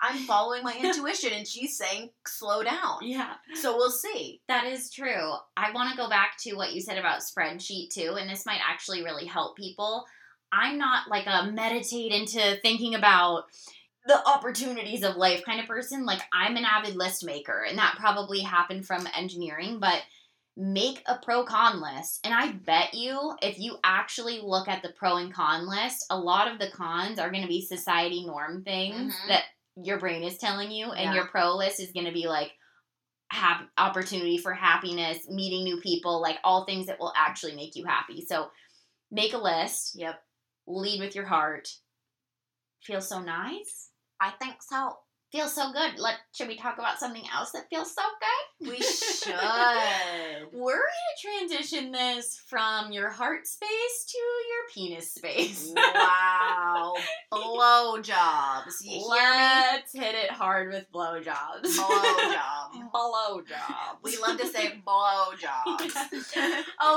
I'm following my intuition and she's saying, slow down. Yeah. So we'll see. That is true. I want to go back to what you said about spreadsheet too, and this might actually really help people. I'm not like a meditate into thinking about the opportunities of life kind of person. Like I'm an avid list maker, and that probably happened from engineering, but make a pro con list. And I bet you if you actually look at the pro and con list, a lot of the cons are going to be society norm things Mhm. that your brain is telling you, and Yeah. your pro list is going to be like hap- opportunity for happiness, meeting new people, like all things that will actually make you happy. So make a list, Yep. lead with your heart. Feels so nice. I think so. Feels so good. Let should we talk about something else that feels so good? We should. We're gonna transition this from your heart space to your penis space. wow. Blowjobs. You hear me? Let's hit it hard with blowjobs. Blowjob. Blowjob. We love to say blowjobs.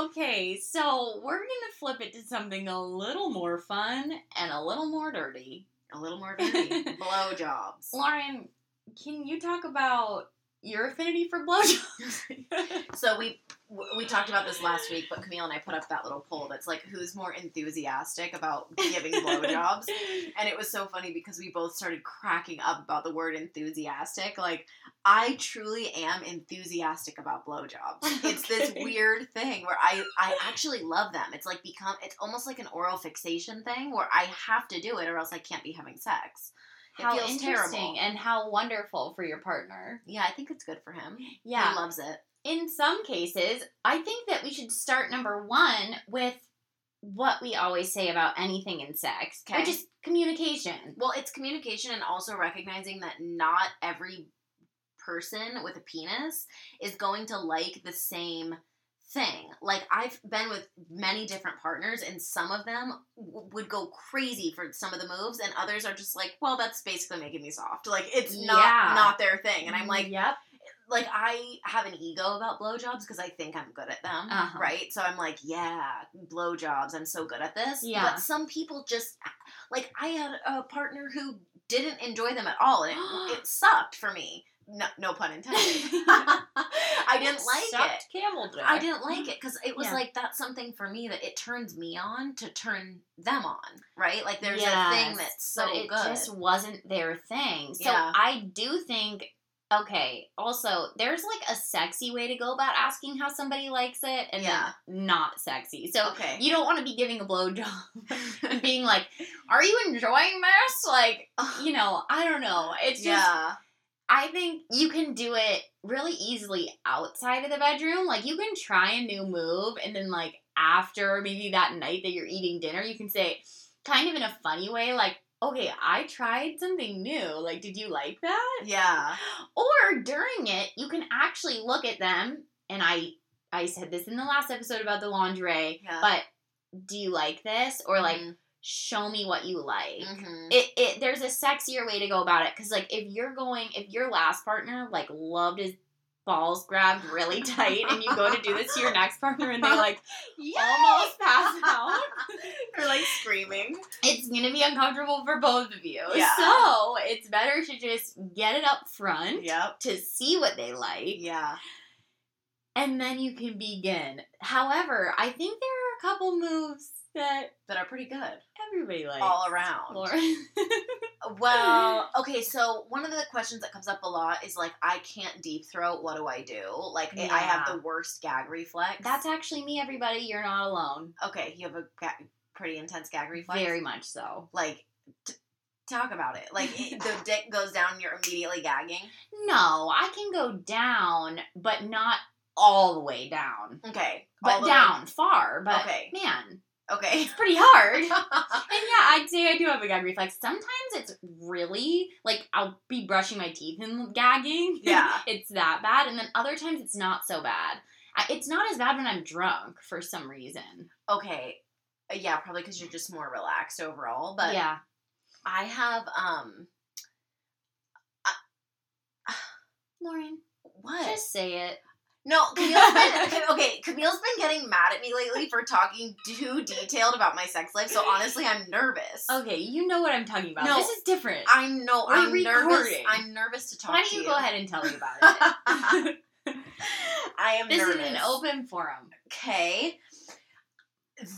okay, so we're gonna flip it to something a little more fun and a little more dirty. A little more dirty. Blowjobs. Lauren, can you talk about your affinity for blowjobs? So we we talked about this last week, but Camille and I put up that little poll that's like, who's more enthusiastic about giving blowjobs? And it was so funny because we both started cracking up about the word enthusiastic. Like, I truly am enthusiastic about blowjobs. It's this weird thing where I, I actually love them. It's like become, it's almost like an oral fixation thing where I have to do it or else I can't be having sex. It how feels interesting terrible. and how wonderful for your partner. Yeah, I think it's good for him. Yeah. He loves it. in some cases, I think that we should start number one with what we always say about anything in sex, Okay. which is communication. Well, it's communication and also recognizing that not every person with a penis is going to like the same thing. Like I've been with many different partners and some of them w- would go crazy for some of the moves and others are just like, "Well, that's basically making me soft." Like it's not Yeah. not their thing. And I'm like, yep. like I have an ego about blowjobs because I think I'm good at them, Uh-huh. right? So I'm like, yeah, blowjobs, I'm so good at this. Yeah. But some people just like I had a partner who didn't enjoy them at all, and it, it sucked for me. No, no pun intended. I didn't like it. Camel dick. I didn't like it because it was Yeah. like that's something for me that it turns me on to turn them on, right? Like there's a thing that's so but it good. just wasn't their thing. So Yeah. I do think okay, also there's like a sexy way to go about asking how somebody likes it and Yeah. not sexy. So okay. you don't want to be giving a blowjob and being like, "Are you enjoying this?" Like, you know, I don't know. It's just yeah. I think you can do it really easily outside of the bedroom. Like you can try a new move and then like after maybe that night that you're eating dinner, you can say kind of in a funny way like, "Okay, I tried something new. Like, did you like that?" Yeah. Or during it, you can actually look at them and I I said this in the last episode about the lingerie, Yeah. but do you like this or like Mhm. Show me what you like? Mhm. it, it there's a sexier way to go about it because like if you're going if your last partner like loved his balls grabbed really tight and you go to do this to your next partner and they like almost pass out Or like screaming. it's gonna be uncomfortable for both of you Yeah. so it's better to just get it up front Yep. to see what they like Yeah. and then you can begin however i think there are a couple moves that That are pretty good. Everybody likes All around. Well, okay, so one of the questions that comes up a lot is like, I can't deep throat. What do I do? Like, I have the worst gag reflex. that's actually me everybody you're not alone okay. You have a ga- pretty intense gag reflex. Very much so. Like, t- talk about it. Like, it- the dick goes down, and you're immediately gagging. No, I can go down, but not all the way down. Okay, But the way- down far. But Okay. man, Okay. it's pretty hard. and yeah, I'd say I do have a gag reflex. Sometimes it's really like I'll be brushing my teeth and gagging. Yeah. it's that bad, and then other times it's not so bad. I, it's not as bad when I'm drunk for some reason. okay. Uh, Yeah, probably because you're just more relaxed overall. But yeah. I have um Lauren, what? just say it. No, Camille's been okay. Camille's been getting mad at me lately for talking too detailed about my sex life. So honestly, I'm nervous. Okay, you know what I'm talking about. No, this is different. I know. We're I'm nervous. recording. I'm nervous to talk Why don't you you. go ahead and tell me about it? I am this nervous. is an open forum. Okay.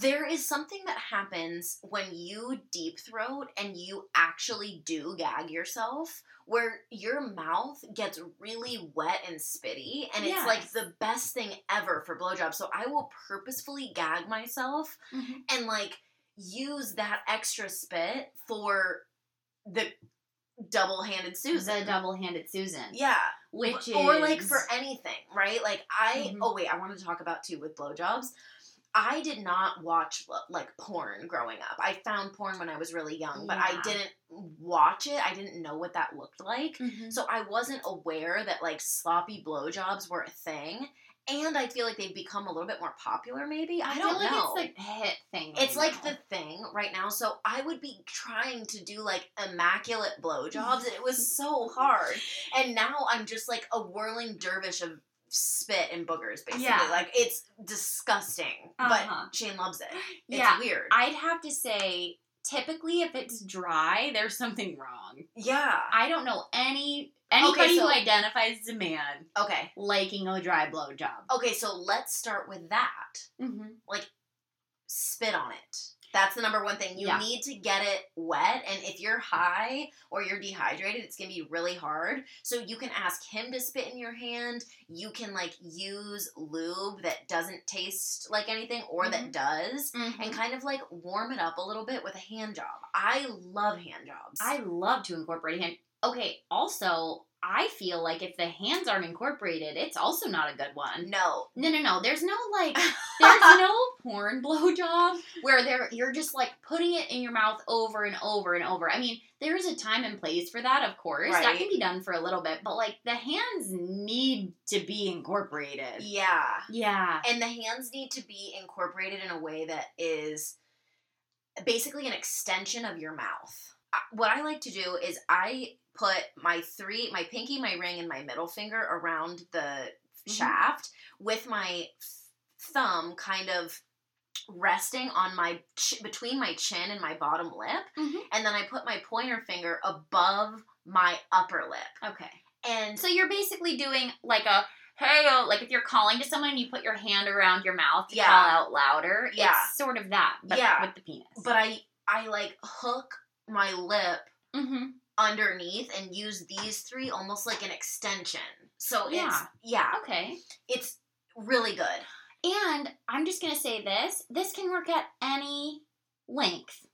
There is something that happens when you deep throat and you actually do gag yourself where your mouth gets really wet and spitty and it's like the best thing ever for blowjobs. So I will purposefully gag myself and like use that extra spit for the double-handed Susan. The double-handed Susan. yeah. Which or is like for anything, right? Like I Mhm. oh wait, I want to talk about too with blowjobs. I did not watch like porn growing up. I found porn when I was really young, but I didn't watch it. I didn't know what that looked like. Mhm. So I wasn't aware that like sloppy blowjobs were a thing. And I feel like they've become a little bit more popular maybe. I, I, don't feel like know. it's the hit thing. It's right like the thing right now. So I would be trying to do like immaculate blowjobs, and it was so hard. And now I'm just like a whirling dervish of spit and boogers, basically. Yeah. Like it's disgusting, Uh-huh. but Shane loves it. It's Yeah, weird. I'd have to say typically if it's dry, there's something wrong. Yeah. I don't know any anybody so- who identifies as a man Okay. liking a dry blowjob. Okay, so let's start with that. Mm-hmm. Like spit on it. That's the number one thing. You Yeah. need to get it wet, and if you're high or you're dehydrated, it's gonna be really hard. So you can ask him to spit in your hand. You can like use lube that doesn't taste like anything or that does, Mm-hmm. and kind of like warm it up a little bit with a hand job. I love hand jobs. I love to incorporate hand. Okay, also, I feel like if the hands aren't incorporated, it's also not a good one. no. No, no, no. There's no like, there's no porn blowjob where there you're just like putting it in your mouth over and over and over. I mean, there is a time and place for that, of course. That can be done for a little bit, but like the hands need to be incorporated. Yeah. Yeah. And the hands need to be incorporated in a way that is basically an extension of your mouth. Uh, what I like to do is I put my three, my pinky, my ring, and my middle finger around the Mhm. shaft with my thumb kind of resting on my ch- between my chin and my bottom lip Mhm. and then i put my pointer finger above my upper lip Okay. and So you're basically doing like a hey, oh, like if you're calling to someone and you put your hand around your mouth to Yeah. call out louder. Yeah. It's sort of that, but Yeah. with the penis. but i i like hook my lip mm-hmm. Underneath and use these three almost like an extension. So it's Yeah. yeah, Okay. it's really good. And I'm just gonna say this: this can work at any length.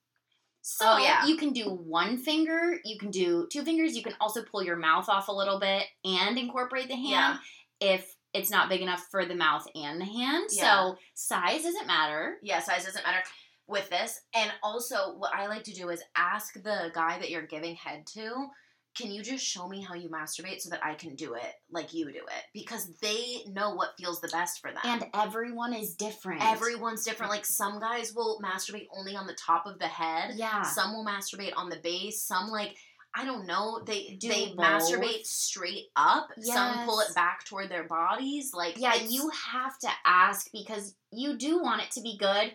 So Oh, yeah. you can do one finger, you can do two fingers, you can also pull your mouth off a little bit and incorporate the hand if it's not big enough for the mouth and the hand. Yeah. So size doesn't matter. Yeah, size doesn't matter with this. And also what I like to do is ask the guy that you're giving head to, can you just show me how you masturbate so that I can do it like you do it? Because they know what feels the best for them. And everyone is different. everyone's different. Like some guys will masturbate only on the top of the head. yeah. Some will masturbate on the base. Some like I don't know. They Do they both. masturbate straight up. Some pull it back toward their bodies. Like Yeah, you have to ask because you do want it to be good.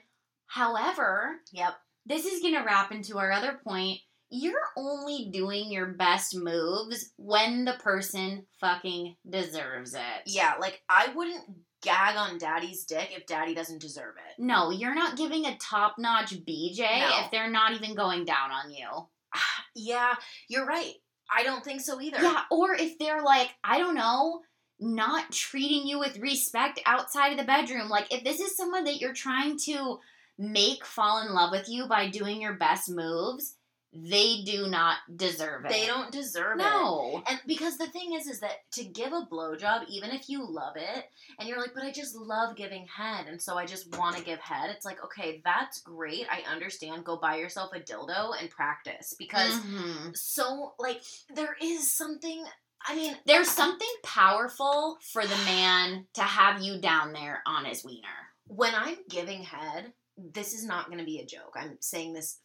However, Yep. this is going to wrap into our other point. You're only doing your best moves when the person fucking deserves it. Yeah. Like I wouldn't gag on daddy's dick if daddy doesn't deserve it. No, you're not giving a top notch BJ No. if they're not even going down on you. Yeah, you're right. I don't think so either. Yeah, or if they're like, I don't know, not treating you with respect outside of the bedroom. Like, if this is someone that you're trying to make fall in love with you by doing your best moves, they do not deserve it. They don't deserve it. No. And because the thing is, is that to give a blowjob, even if you love it, and you're like, but I just love giving head, and so I just want to give head, it's like, okay, that's great. I understand. Go buy yourself a dildo and practice. Because Mhm. so, like, there is something, I mean, There's something powerful for the man to have you down there on his wiener. when I'm giving head, this is not going to be a joke. I'm saying this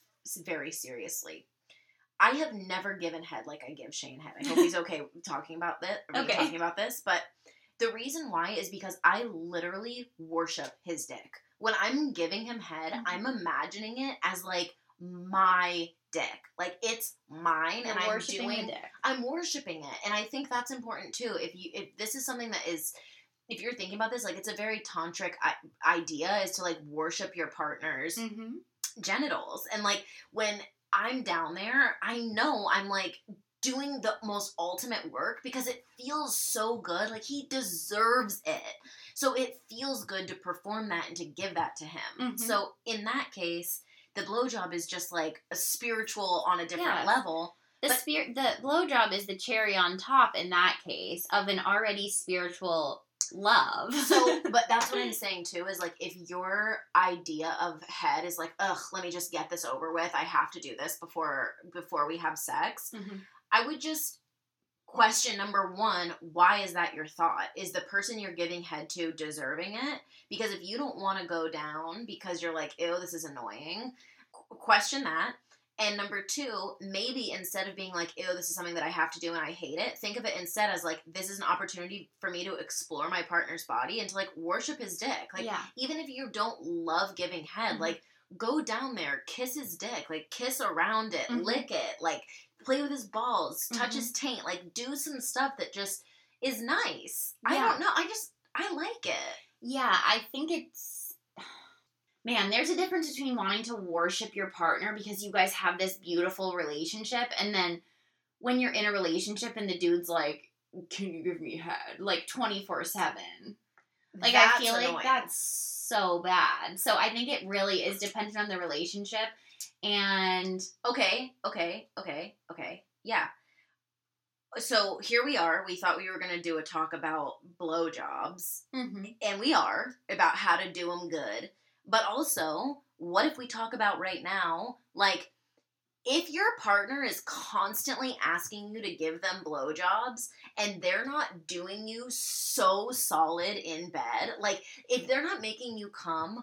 very seriously. I have never given head like I give Shane head. I hope he's okay talking about this. Okay. Talking about this, but the reason why is because I literally worship his dick. When I'm giving him head, Mhm. I'm imagining it as like my dick. Like it's mine, and I'm worshiping doing. the dick. I'm worshiping it, and I think that's important too. If you if this is something that is if you're thinking about this, like it's a very tantric I- idea is to like worship your partner's Mm-hmm. genitals, and like when I'm down there, I know I'm like doing the most ultimate work because it feels so good. Like he deserves it, so it feels good to perform that and to give that to him. Mhm. So in that case. The blowjob is just like a spiritual on a different Yes. level. The But- spirit, the blowjob is the cherry on top in that case of an already spiritual love. So, but that's what I'm saying too is like if your idea of head is like, ugh, let me just get this over with. I have to do this before before we have sex. Mhm. I would just question number one, why is that your thought? Is the person you're giving head to deserving it? Because if you don't want to go down because you're like, ew, this is annoying, question that. And number two, maybe instead of being like, ew, this is something that I have to do and I hate it, think of it instead as like, this is an opportunity for me to explore my partner's body and to like worship his dick. Like, yeah. even if you don't love giving head, Mhm. like go down there, kiss his dick, like kiss around it, Mhm. lick it, like play with his balls, touch Mhm. his taint, like do some stuff that just is nice. I don't know. I just I like it. Yeah, I think it's man, there's a difference between wanting to worship your partner because you guys have this beautiful relationship and then when you're in a relationship and the dude's like, Can you give me head? Like twenty four seven. Like That's I feel annoying. like that's so bad. So I think it really is dependent on the relationship and Okay, okay, okay, okay. Yeah. So here we are. We thought we were going to do a talk about blowjobs, mm-hmm. and we are about how to do them good. But also, what if we talk about right now, like, if your partner is constantly asking you to give them blowjobs and they're not doing you so solid in bed, like, if they're not making you come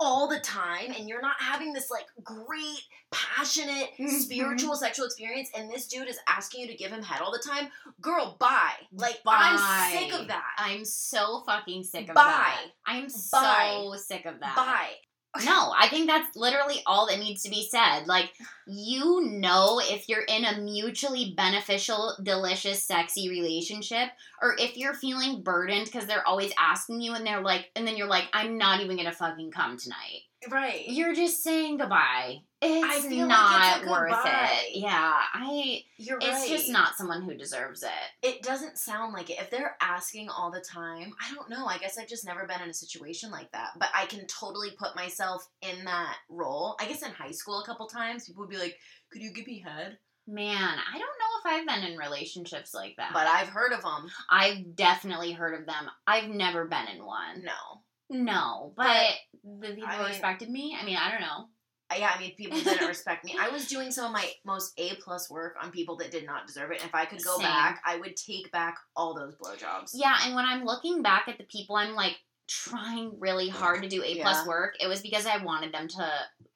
all the time and you're not having this, like, great, passionate, Mhm. spiritual, sexual experience, and this dude is asking you to give him head all the time, girl, bye. Like, Bye. I'm sick of that. I'm so fucking sick of Bye. that. I'm so sick of that. Bye. No, I think that's literally all that needs to be said. Like, you know, if you're in a mutually beneficial, delicious, sexy relationship, or if you're feeling burdened because they're always asking you and they're like, and then you're like, I'm not even gonna fucking come tonight. Right. You're just saying goodbye. It's feel like not it's worth it. Yeah, I. You're right. It's just not someone who deserves it. It doesn't sound like it. If they're asking all the time, I don't know. I guess I've just never been in a situation like that. But I can totally put myself in that role. I guess in high school a couple times, people would be like, "Could you give me head?" Man, I don't know if I've been in relationships like that. But I've heard of them. I've definitely heard of them. I've never been in one. No. No, but, But, the people I mean- respected me. I mean, I don't know. Uh, Yeah, I mean, people didn't respect me. I was doing some of my most A plus work on people that did not deserve it. And if I could go Same. back, I would take back all those blowjobs. Yeah, and when I'm looking back at the people I'm like trying really hard to do A plus Yeah. work, it was because I wanted them to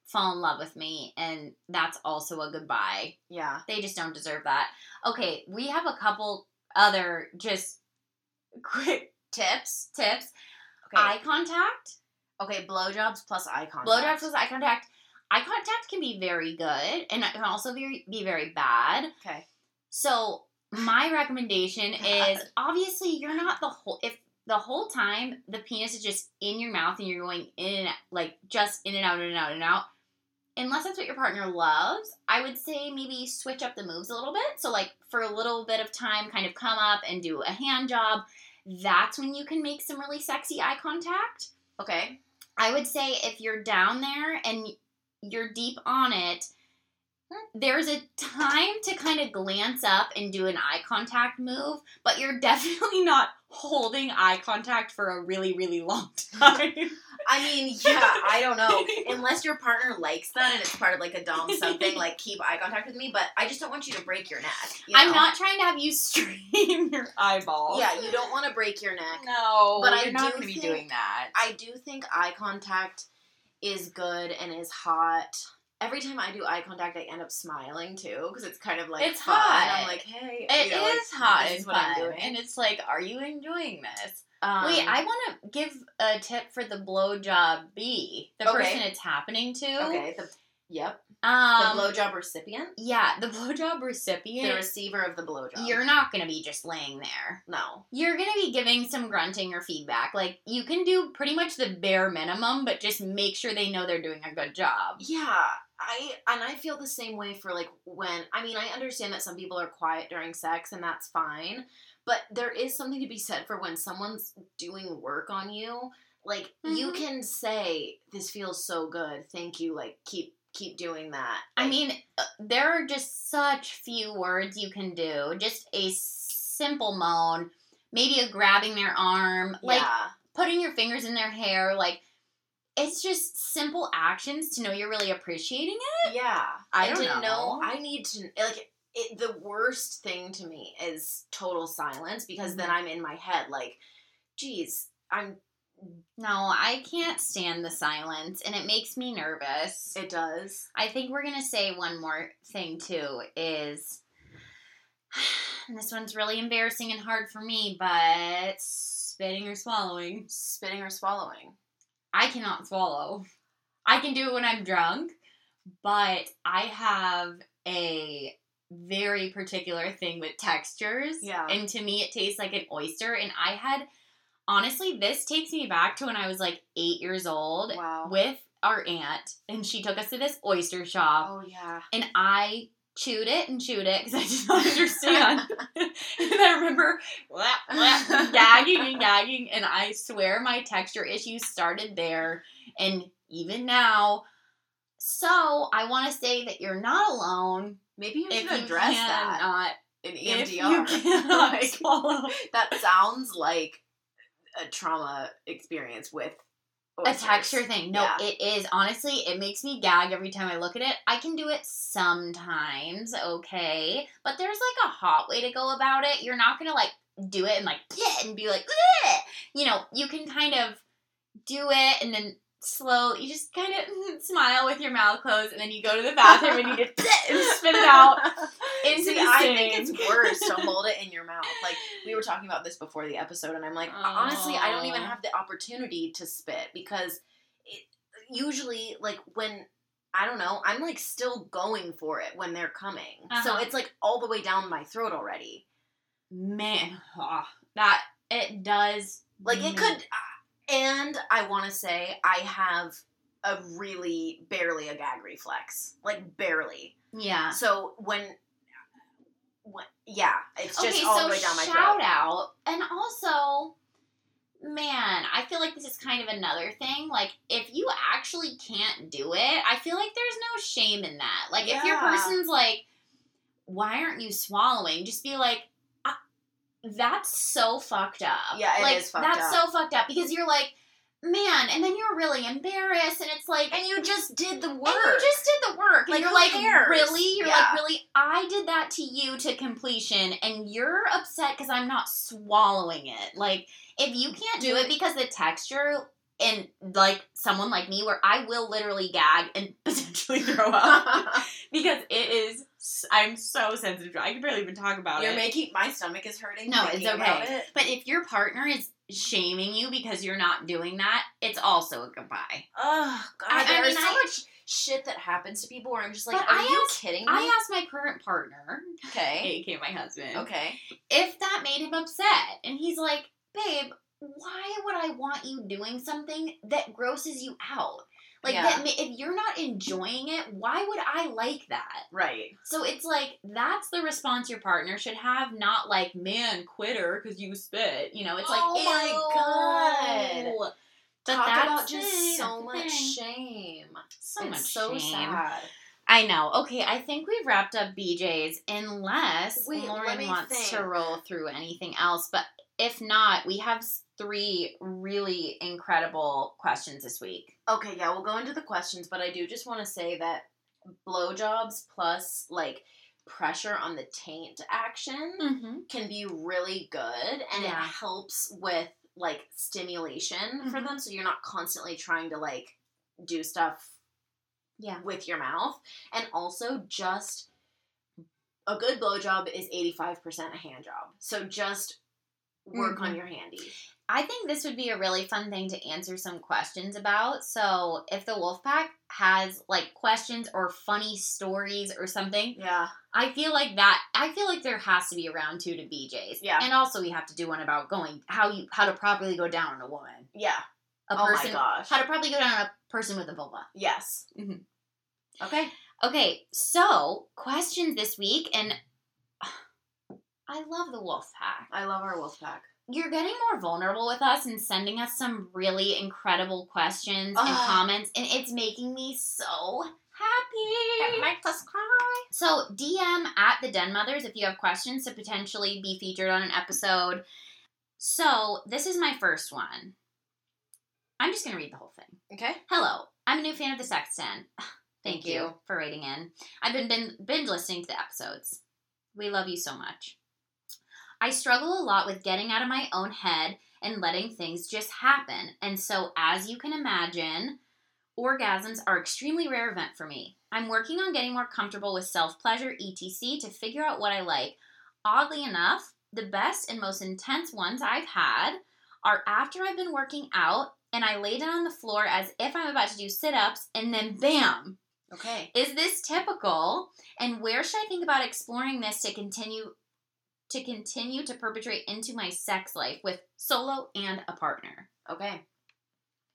fall in love with me, and that's also a goodbye. Yeah. They just don't deserve that. Okay, we have a couple other just quick Tips. tips. Okay. Eye contact. Okay. Blowjobs plus eye contact. Blowjobs plus eye contact. Eye contact can be very good, and it can also very, be very bad. Okay. So my recommendation is obviously you're not the whole if the whole time the penis is just in your mouth and you're going in and out, like just in and out in and out and out. Unless that's what your partner loves, I would say maybe switch up the moves a little bit. So like for a little bit of time, kind of come up and do a hand job. That's when you can make some really sexy eye contact. Okay. I would say if you're down there and you're deep on it, there's a time to kind of glance up and do an eye contact move, but you're definitely not holding eye contact for a really, really long time. I mean, yeah, I don't know. Unless your partner likes that and it's part of like a dom something, like keep eye contact with me. But I just don't want you to break your neck. you I'm not trying to have you strain your eyeballs. Yeah, you don't want to break your neck. No, But but I you're not going to be doing that. I do think eye contact is good and is hot. Every time I do eye contact, I end up smiling too because it's kind of like It's fun. hot. I'm like, hey, It is you know, like, hot this is what I'm doing. and it's like, are you enjoying this? Um, Wait, I want to give a tip for the blowjob B, the Okay. person it's happening to. okay. The, yep. Um, The blowjob recipient, yeah, the blowjob recipient, the receiver of the blowjob. You're not going to be just laying there. no. You're going to be giving some grunting or feedback. Like, you can do pretty much the bare minimum, but just make sure they know they're doing a good job. Yeah, I and I feel the same way for like when I mean I understand that some people are quiet during sex and that's fine, but there is something to be said for when someone's doing work on you. Like you Mhm. can say this feels so good. Thank you. Like keep keep doing that. I mean, uh, there are just such few words you can do. Just a simple moan, maybe a grabbing their arm, like yeah. putting your fingers in their hair. Like, it's just simple actions to know you're really appreciating it. Yeah. I don't to know. I need to like it, the worst thing to me is total silence because then Mhm. I'm in my head like, geez, I'm. No, I can't stand the silence, and it makes me nervous. It does. I think we're gonna say one more thing too is and this one's really embarrassing and hard for me, but spitting or swallowing. Spitting or swallowing. I cannot swallow. I can do it when I'm drunk, but I have a very particular thing with textures. Yeah. And to me, it tastes like an oyster. And I had, honestly, this takes me back to when I was like eight years old Wow. with our aunt, and she took us to this oyster shop, Oh yeah. and I chewed it and chewed it because I did not understand. and I remember blah, blah, gagging and gagging, and I swear my texture issues started there, and even now. So I want to say that you're not alone Maybe you should you address that cannot, in if you EMDR. cannot Like, swallow that sounds like a trauma experience with Oh, a oysters. texture thing. No, Yeah. it is. Honestly, it makes me gag every time I look at it. I can do it sometimes, okay. But there's like a hot way to go about it. You're not gonna like do it and like and be like, "Bleh." you know, you can kind of do it and then slow. You just kind of smile with your mouth closed, and then you go to the bathroom and you just and spit it out into See, the I think it's worse to hold it in your mouth. Like we were talking about this before the episode, and I'm like, honestly, I don't even have the opportunity to spit because it usually like when I don't know, I'm like still going for it when they're coming. So Uh-huh. it's like all the way down my throat already. Man, ah, that it does. Like it could, and I want to say I have a really barely a gag reflex, like barely. Yeah. So when, when yeah, it's just okay, all so the way down my throat. shout out, and also, man, I feel like this is kind of another thing. Like, if you actually can't do it, I feel like there's no shame in that. Like, if your person's like, "Why aren't you swallowing?" Just be like. "Uh, That's so fucked up. Yeah, it like, is fucked That's up. so fucked up because you're like, man, and then you're really embarrassed, and it's like, And you just did the work. and you just did the work. Like, you're like, cares? really? You're Yeah. like, really? I did that to you to completion, and you're upset because I'm not swallowing it. Like, if you can't do Do it it- because the texture, and like someone like me, where I will literally gag and potentially throw up because it is. I'm so sensitive. I can barely even talk about it. You're making my stomach is hurting. No, it's okay. it. but if your partner is shaming you because you're not doing that, it's also a goodbye. Oh god, I- I there's mean, so I- much shit that happens to people where I'm just like, are I you asked- kidding me? I asked my current partner, okay, aka my husband, okay, if that made him upset. And he's like, babe, why would I want you doing something that grosses you out? Like, Yeah. that, if you're not enjoying it, why would I like that? right. So it's like, that's the response your partner should have, not like, man, quitter because you spit. You know, it's like, Oh my "Ew." God. But Talk that's about just so much shame. So it's much so shame. sad. I know. Okay, I think we've wrapped up BJ's unless Wait, Lauren wants to roll through anything else. But if not, we have three really incredible questions this week. Okay, yeah, we'll go into the questions, but I do just want to say that blowjobs plus like pressure on the taint action Mm-hmm. can be really good and it helps with like stimulation for Mhm. them so you're not constantly trying to like do stuff Yeah. with your mouth and also just a good blowjob is 85% a hand job so just work on Mhm. your handy I think this would be a really fun thing to answer some questions about. So if the Wolfpack has like questions or funny stories or something, yeah I feel like that. I feel like there has to be a round two to BJ's. Yeah. and also we have to do one about going how you how to properly go down on a woman. yeah A oh person my gosh how to properly go down on a person with a vulva. yes Mhm. okay Okay, so questions this week, and I love the wolf pack. i love our wolf pack You're getting more vulnerable with us and sending us some really incredible questions and comments, and it's making me so happy. it makes us cry So DM at the Den Mothers if you have questions to potentially be featured on an episode. So this is my first one. I'm just gonna read the whole thing. okay Hello, I'm a new fan of the Sexton. Thank, Thank you. you. for writing in. I've been bin- binge listening to the episodes. We love you so much. I struggle a lot with getting out of my own head and letting things just happen. And so, as you can imagine, orgasms are extremely rare event for me. I'm working on getting more comfortable with self pleasure, etc., to figure out what I like. Oddly enough, the best and most intense ones I've had are after I've been working out and I lay down on the floor as if I'm about to do sit ups, and then bam. Okay. Is this typical? And where should I think about exploring this to continue to continue to perpetrate into my sex life with solo and a partner? Okay.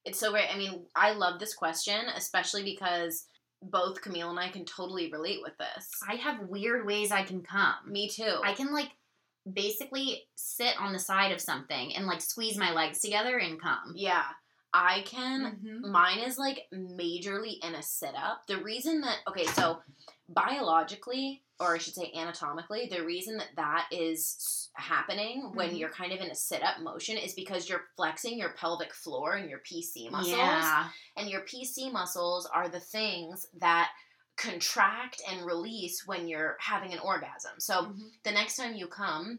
It's so great. I mean, I love this question, especially because both Camille and I can totally relate with this. I have weird ways I can come. Me too. I can like basically sit on the side of something and like squeeze my legs together and come. yeah. I can Mhm. Mine is like majorly in a sit up. The reason that, okay, so biologically, or I should say anatomically, the reason that that is happening when Mhm. you're kind of in a sit up motion is because you're flexing your pelvic floor and your PC muscles. Yeah. And your PC muscles are the things that contract and release when you're having an orgasm. So Mhm. the next time you come,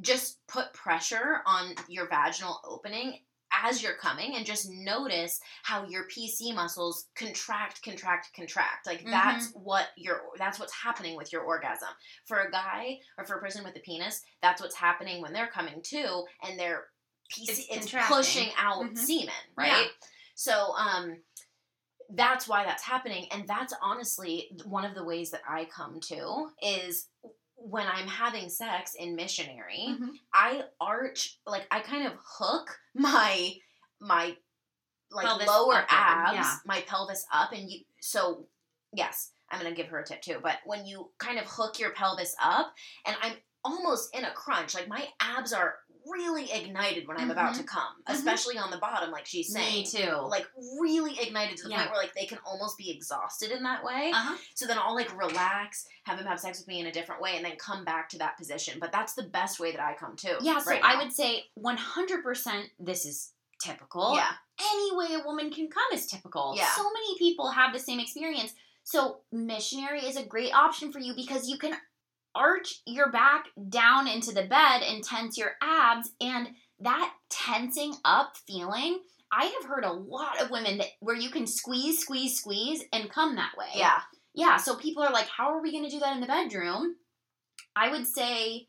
just put pressure on your vaginal opening as you're coming and just notice how your PC muscles contract, contract, contract. Like that's what your that's what's happening with your orgasm. For a guy or for a person with a penis, that's what's happening when they're coming too and their PC It's it's, pushing out Mhm. semen, right? Yeah. So um that's why that's happening and that's honestly one of the ways that I come to is when I'm having sex in missionary, Mhm. I arch like I kind of hook my my like Pelvis lower abs, yeah. my pelvis up and you so yes, I'm going to give her a tip too, but when you kind of hook your pelvis up and I'm almost in a crunch, like my abs are really ignited when I'm about Mhm. to come, Mhm. especially on the bottom like she's saying. Me too. Like really ignited to the Yeah. point where like they can almost be exhausted in that way. uh-huh. So then I'll like relax, have him have sex with me in a different way, and then come back to that position. But that's the best way that I come too. Yeah, so right I would say 100% this is typical. Yeah. Any way a woman can come is typical. Yeah. So many people have the same experience. So missionary is a great option for you because you can arch your back down into the bed and tense your abs and that tensing up feeling I have heard a lot of women that where you can squeeze, squeeze, squeeze and come that way. Yeah. Yeah, so people are like, how are we going to do that in the bedroom? I would say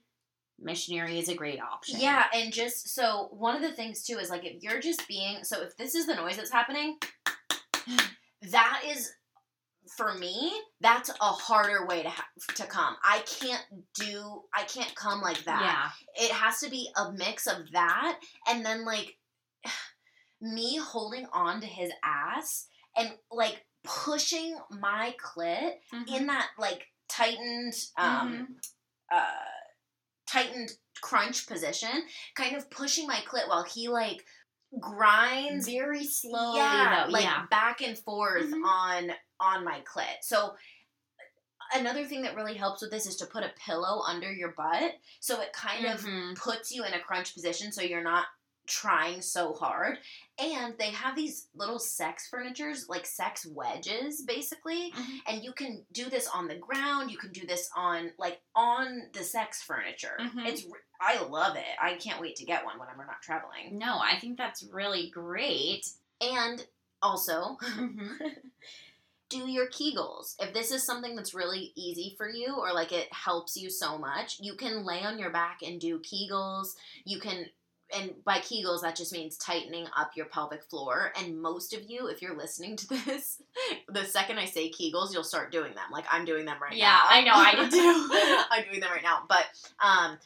missionary is a great option. Yeah, and just so one of the things too is like if you're just being so if this is the noise that's happening, that is for me that's a harder way to ha- to come. I can't do I can't come like that. Yeah. It has to be a mix of that and then like me holding on to his ass and like pushing my clit Mm-hmm. in that like tightened um uh tightened crunch position kind of pushing my clit while he like grinds very slowly yeah though. like yeah. back and forth Mhm. on on my clit so another thing that really helps with this is to put a pillow under your butt so it kind of Mhm. puts you in a crunch position so you're not trying so hard and they have these little sex furnitures like sex wedges basically Mhm. and you can do this on the ground you can do this on like on the sex furniture Mhm. it's i love it i can't wait to get one when i'm not traveling No, I think that's really great. and also Mhm. do your kegels. If this is something that's really easy for you or like it helps you so much you can lay on your back and do kegels. You can and by kegels that just means tightening up your pelvic floor. And most of you if you're listening to this the second i say kegels you'll start doing them. Like i'm doing them right Yeah, now. Yeah, I know, I too. i'm doing them right now. But um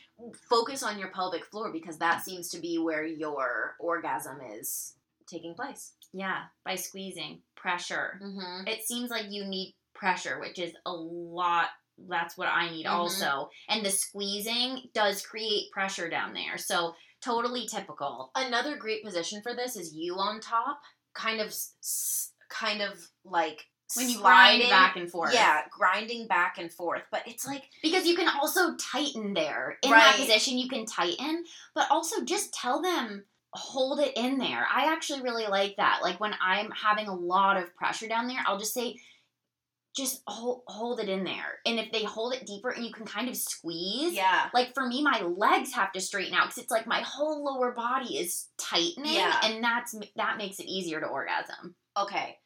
focus on your pelvic floor because that seems to be where your orgasm is taking place. Yeah, by squeezing pressure. mm-hmm. It seems like you need pressure, which is a lot. That's what I need Mhm. also. And the squeezing does create pressure down there. So totally typical. Another great position for this is you on top, kind of, kind of like When you grind sliding- back and forth. Yeah, grinding back and forth, but it's like Because you can also tighten there. In that position, you can tighten, but also just tell them, hold it in there. I actually really like that. Like when I'm having a lot of pressure down there, I'll just say, just hold, hold it in there. And if they hold it deeper and you can kind of squeeze, yeah, like for me, my legs have to straighten out because it's like my whole lower body is tightening, Yeah. and that's that makes it easier to orgasm. okay,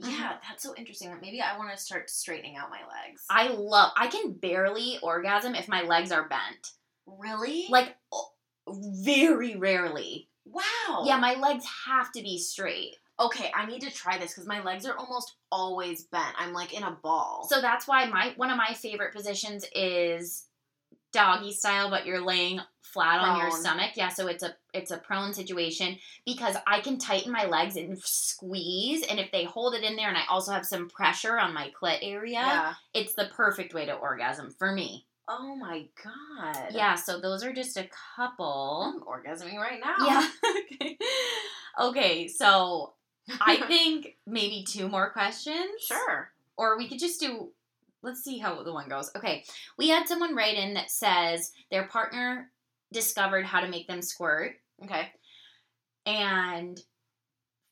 Mhm. yeah, that's so interesting. Maybe I want to start straightening out my legs. I love. I can barely orgasm if my legs are bent. really like very rarely Wow. Yeah, my legs have to be straight. Okay, I need to try this because my legs are almost always bent. I'm like in a ball. So that's why my one of my favorite positions is doggy style, but you're laying flat on your stomach. Yeah, so it's a it's a prone situation because I can tighten my legs and squeeze, and if they hold it in there, and I also have some pressure on my clit area, yeah. it's the perfect way to orgasm for me. Oh my god. Yeah, so those are just a couple. I'm orgasming right now. Yeah. okay. Okay, so I think maybe two more questions. sure. Or we could just do let's see how the one goes. Okay. We had someone write in that says their partner discovered how to make them squirt Okay. and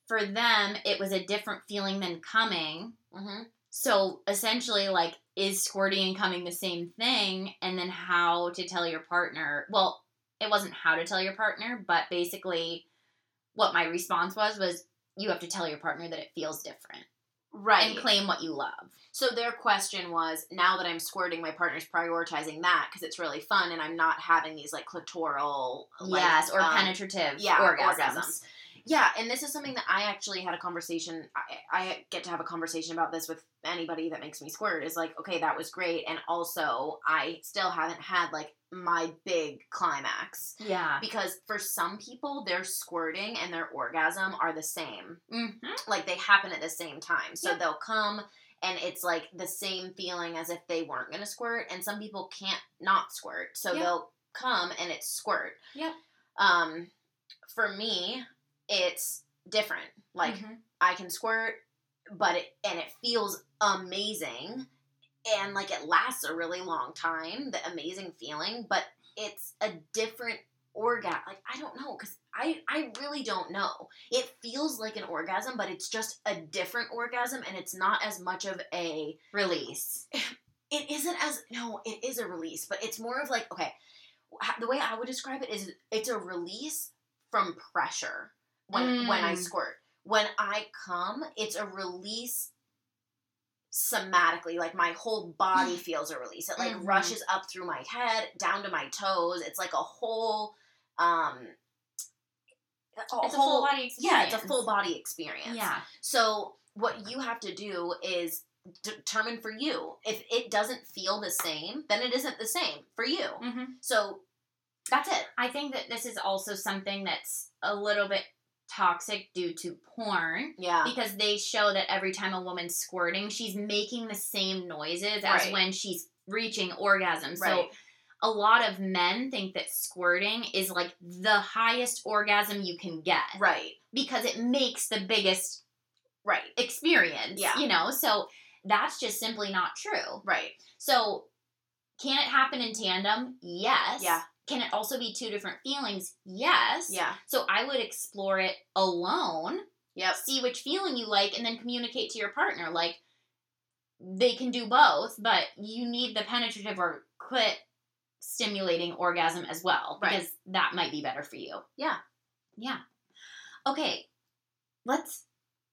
for them it was a different feeling than coming. Mm-hmm. So essentially like is squirting and coming the same thing and then how to tell your partner. Well, it wasn't how to tell your partner, but basically what my response was was you have to tell your partner that it feels different Right. and claim what you love. So their question was, now that I'm squirting, my partner's prioritizing that because it's really fun, and I'm not having these like clitoral, like, yes, or um, penetrative yeah, orgasms. orgasms. Yeah, and this is something that I actually had a conversation. I, I get to have a conversation about this with anybody that makes me squirt. Is like, okay, that was great, and also I still haven't had like my big climax Yeah. because for some people, their squirting and their orgasm are the same. Mm-hmm. like they happen at the same time. So Yep. they'll come and it's like the same feeling as if they weren't going to squirt and some people can't not squirt. So Yep. they'll come and it's squirt. Yep. Um for me, it's different. Like Mm-hmm. I can squirt but it and it feels amazing and like it lasts a really long time, the amazing feeling, but it's a different orgasm. Like I don't know cuz I I really don't know. It feels like an orgasm, but it's just a different orgasm and it's not as much of a Release. it isn't as no, it is a release, but it's more of like okay, the way I would describe it is it's a release from pressure when when I Mm. squirt. When I come, it's a release somatically like my whole body feels a release it like Mhm. rushes up through my head down to my toes it's like a whole um a It's a full body yeah it's a full body experience Yeah. so what you have to do is determine for you if it doesn't feel the same then it isn't the same for you Mm-hmm. so that's it I think that this is also something that's a little bit toxic due to porn yeah because they show that every time a woman's squirting, she's making the same noises as Right. when she's reaching orgasm. So right a lot of men think that squirting is like the highest orgasm you can get right because it makes the biggest right experience. Yeah. You know, so that's just simply not true. right So, can it happen in tandem? Yes. Yeah. Can it also be two different feelings? Yes. yeah So, I would explore it alone, yep see which feeling you like, and then communicate to your partner. Like, they can do both, but you need the penetrative or clit stimulating orgasm as well Right. because that might be better for you. Yeah. Yeah. Okay. Let's.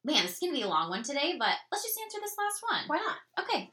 Man, this is going to be a long one today, but let's just answer this last one. why not Okay.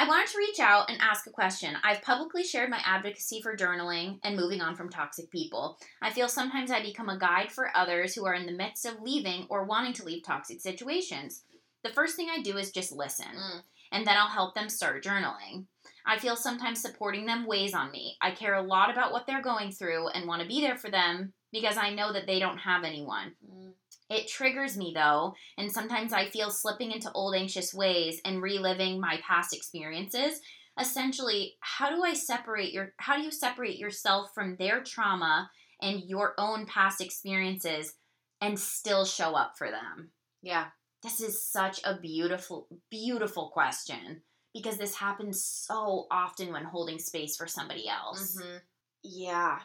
I wanted to reach out and ask a question. I've publicly shared my advocacy for journaling and moving on from toxic people. I feel sometimes I become a guide for others who are in the midst of leaving or wanting to leave toxic situations. The first thing I do is just listen, Mm. and then I'll help them start journaling. I feel sometimes supporting them weighs on me. I care a lot about what they're going through and want to be there for them because I know that they don't have anyone. Mm. It triggers me though, and sometimes I feel slipping into old anxious ways and reliving my past experiences. Essentially, how do I separate your how do you separate yourself from their trauma and your own past experiences and still show up for them? yeah This is such a beautiful beautiful question because this happens so often when holding space for somebody else. Mm-hmm. yeah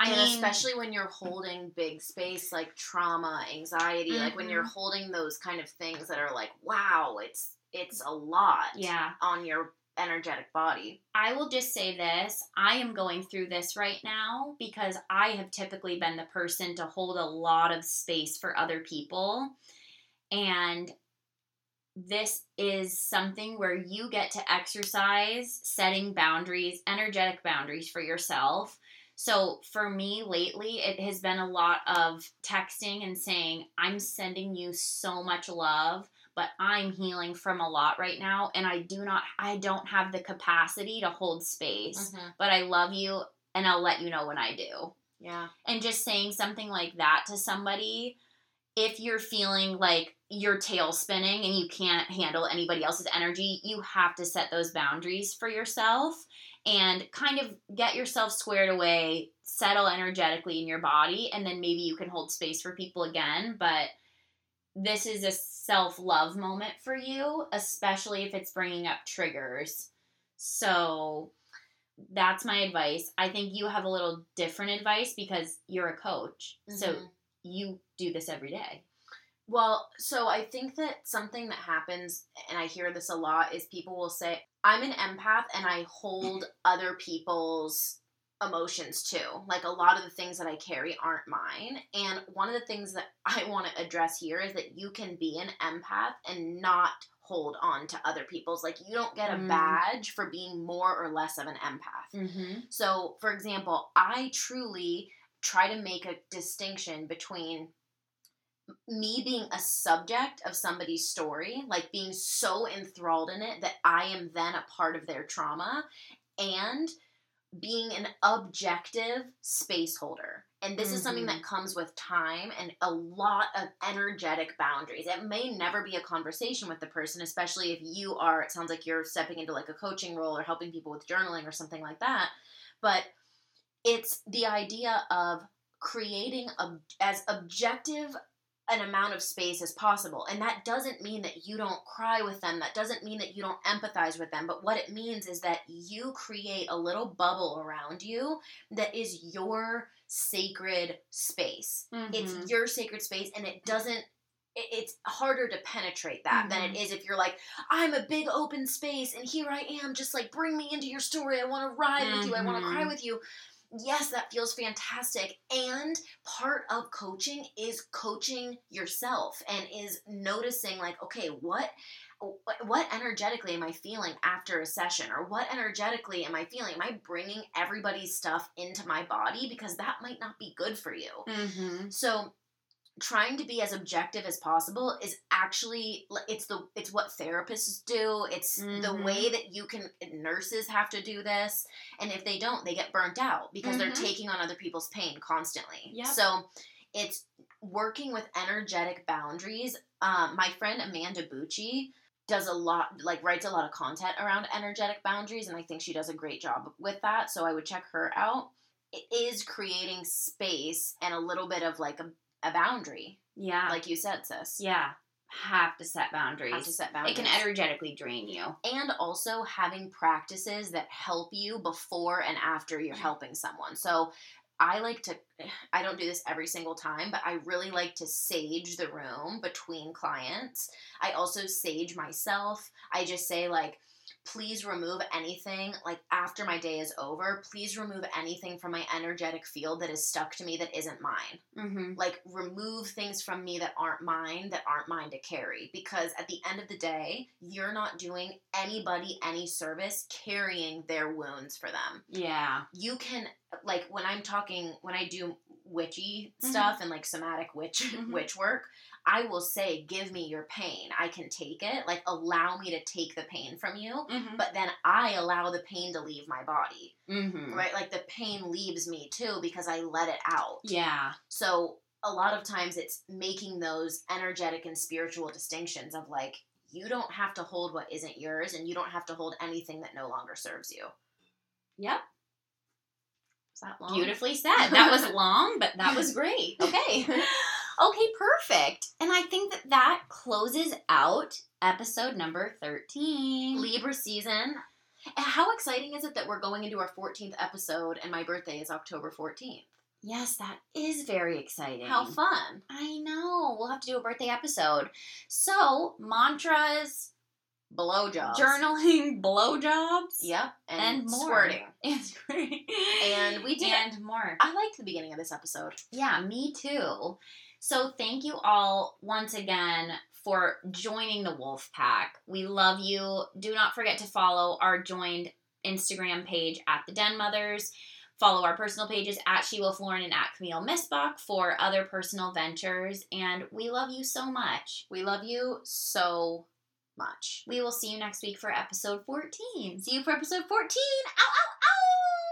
I and mean, especially when you're holding big space like trauma anxiety like when you're Mhm. holding those kind of things that are like wow it's it's a lot yeah. on your energetic body I will just say this I am going through this right now because I have typically been the person to hold a lot of space for other people. And this is something where you get to exercise setting boundaries, energetic boundaries for yourself. So for me lately, it has been a lot of texting and saying, I'm sending you so much love, but I'm healing from a lot right now. And I do not, I don't have the capacity to hold space, Mhm. but I love you and I'll let you know when I do. Yeah. And just saying something like that to somebody, if you're feeling like your tail spinning and you can't handle anybody else's energy, you have to set those boundaries for yourself and kind of get yourself squared away, settle energetically in your body, and then maybe you can hold space for people again. But this is a self love moment for you, especially if it's bringing up triggers. So that's my advice. I think you have a little different advice because you're a coach. So Mhm. you do this every day. Well, so I think that something that happens, and I hear this a lot, is people will say, I'm an empath and I hold other people's emotions too. Like a lot of the things that I carry aren't mine. And one of the things that I want to address here is that you can be an empath and not hold on to other people's. Like you don't get a Mm. badge for being more or less of an empath. Mm-hmm. So, for example, I truly try to make a distinction between me being a subject of somebody's story, like being so enthralled in it that I am then a part of their trauma, and being an objective space holder. And this is something that mm-hmm. comes with time and a lot of energetic boundaries. It may never be a conversation with the person, especially if you are, it sounds like you're stepping into like a coaching role or helping people with journaling or something like that. But it's the idea of creating a, as objective an amount of space as possible. And that doesn't mean that you don't cry with them. That doesn't mean that you don't empathize with them. But what it means is that you create a little bubble around you that is your sacred space. Mm-hmm. It's your sacred space, and it doesn't. It's harder to penetrate that than it is if you're like, I'm a big open space, and here I am, just like bring me into your story. I want to ride with you. I want to cry with you. Yes, that feels fantastic. And part of coaching is coaching yourself and is noticing, like, okay, what what energetically am I feeling after a session? Or what energetically am I feeling? Am I bringing everybody's stuff into my body? Because that might not be good for you. Mm-hmm. So trying to be as objective as possible is actually it's the it's what therapists do it's the Mhm. way that you can nurses have to do this and if they don't they get burnt out because they're Mhm. taking on other people's pain constantly Yep. so it's working with energetic boundaries um, my friend amanda bucci does a lot like writes a lot of content around energetic boundaries and i think she does a great job with that so i would check her out it is creating space and a little bit of like a, a boundary Yeah. like you said sis yeah. Have to set boundaries. have to set boundaries. It can energetically drain you. and also having practices that help you before and after you're mm. helping someone. So I like to, I don't do this every single time, but I really like to sage the room between clients. I also sage myself. I just say, like, please remove anything, like, after my day is over, please remove anything from my energetic field that is stuck to me that isn't mine Mm-hmm. like remove things from me that aren't mine that aren't mine to carry because at the end of the day you're not doing anybody any service carrying their wounds for them Yeah. you can like when i'm talking when i do witchy Mhm. stuff and like somatic witch Mhm. witch work i will say give me your pain i can take it like allow me to take the pain from you Mm-hmm. but then i allow the pain to leave my body mm-hmm. right like the pain leaves me too because i let it out Yeah. so a lot of times it's making those energetic and spiritual distinctions of like you don't have to hold what isn't yours and you don't have to hold anything that no longer serves you. Yep. Is that long? Beautifully said. That was long, but that was great. Okay. okay, perfect. And I think that that closes out episode number 13. Libra season. How exciting is it that we're going into our 14th episode and my birthday is October 14th? Yes, that is very exciting. How fun. I know. We'll have to do a birthday episode. So, mantras, Blowjobs. journaling, blowjobs. Yep. And, And more. squirting. And squirting. And we did. And more. I liked the beginning of this episode. Yeah, me too. So thank you all once again for joining the Wolf Pack. We love you. Do not forget to follow our joined Instagram page at the Den Mothers. Follow our personal pages at Shewolf Lauren and at Camille Missbach for other personal ventures. And we love you so much. We love you so much. We will see you next week for episode 14. See you for episode 14. Ow, ow, ow!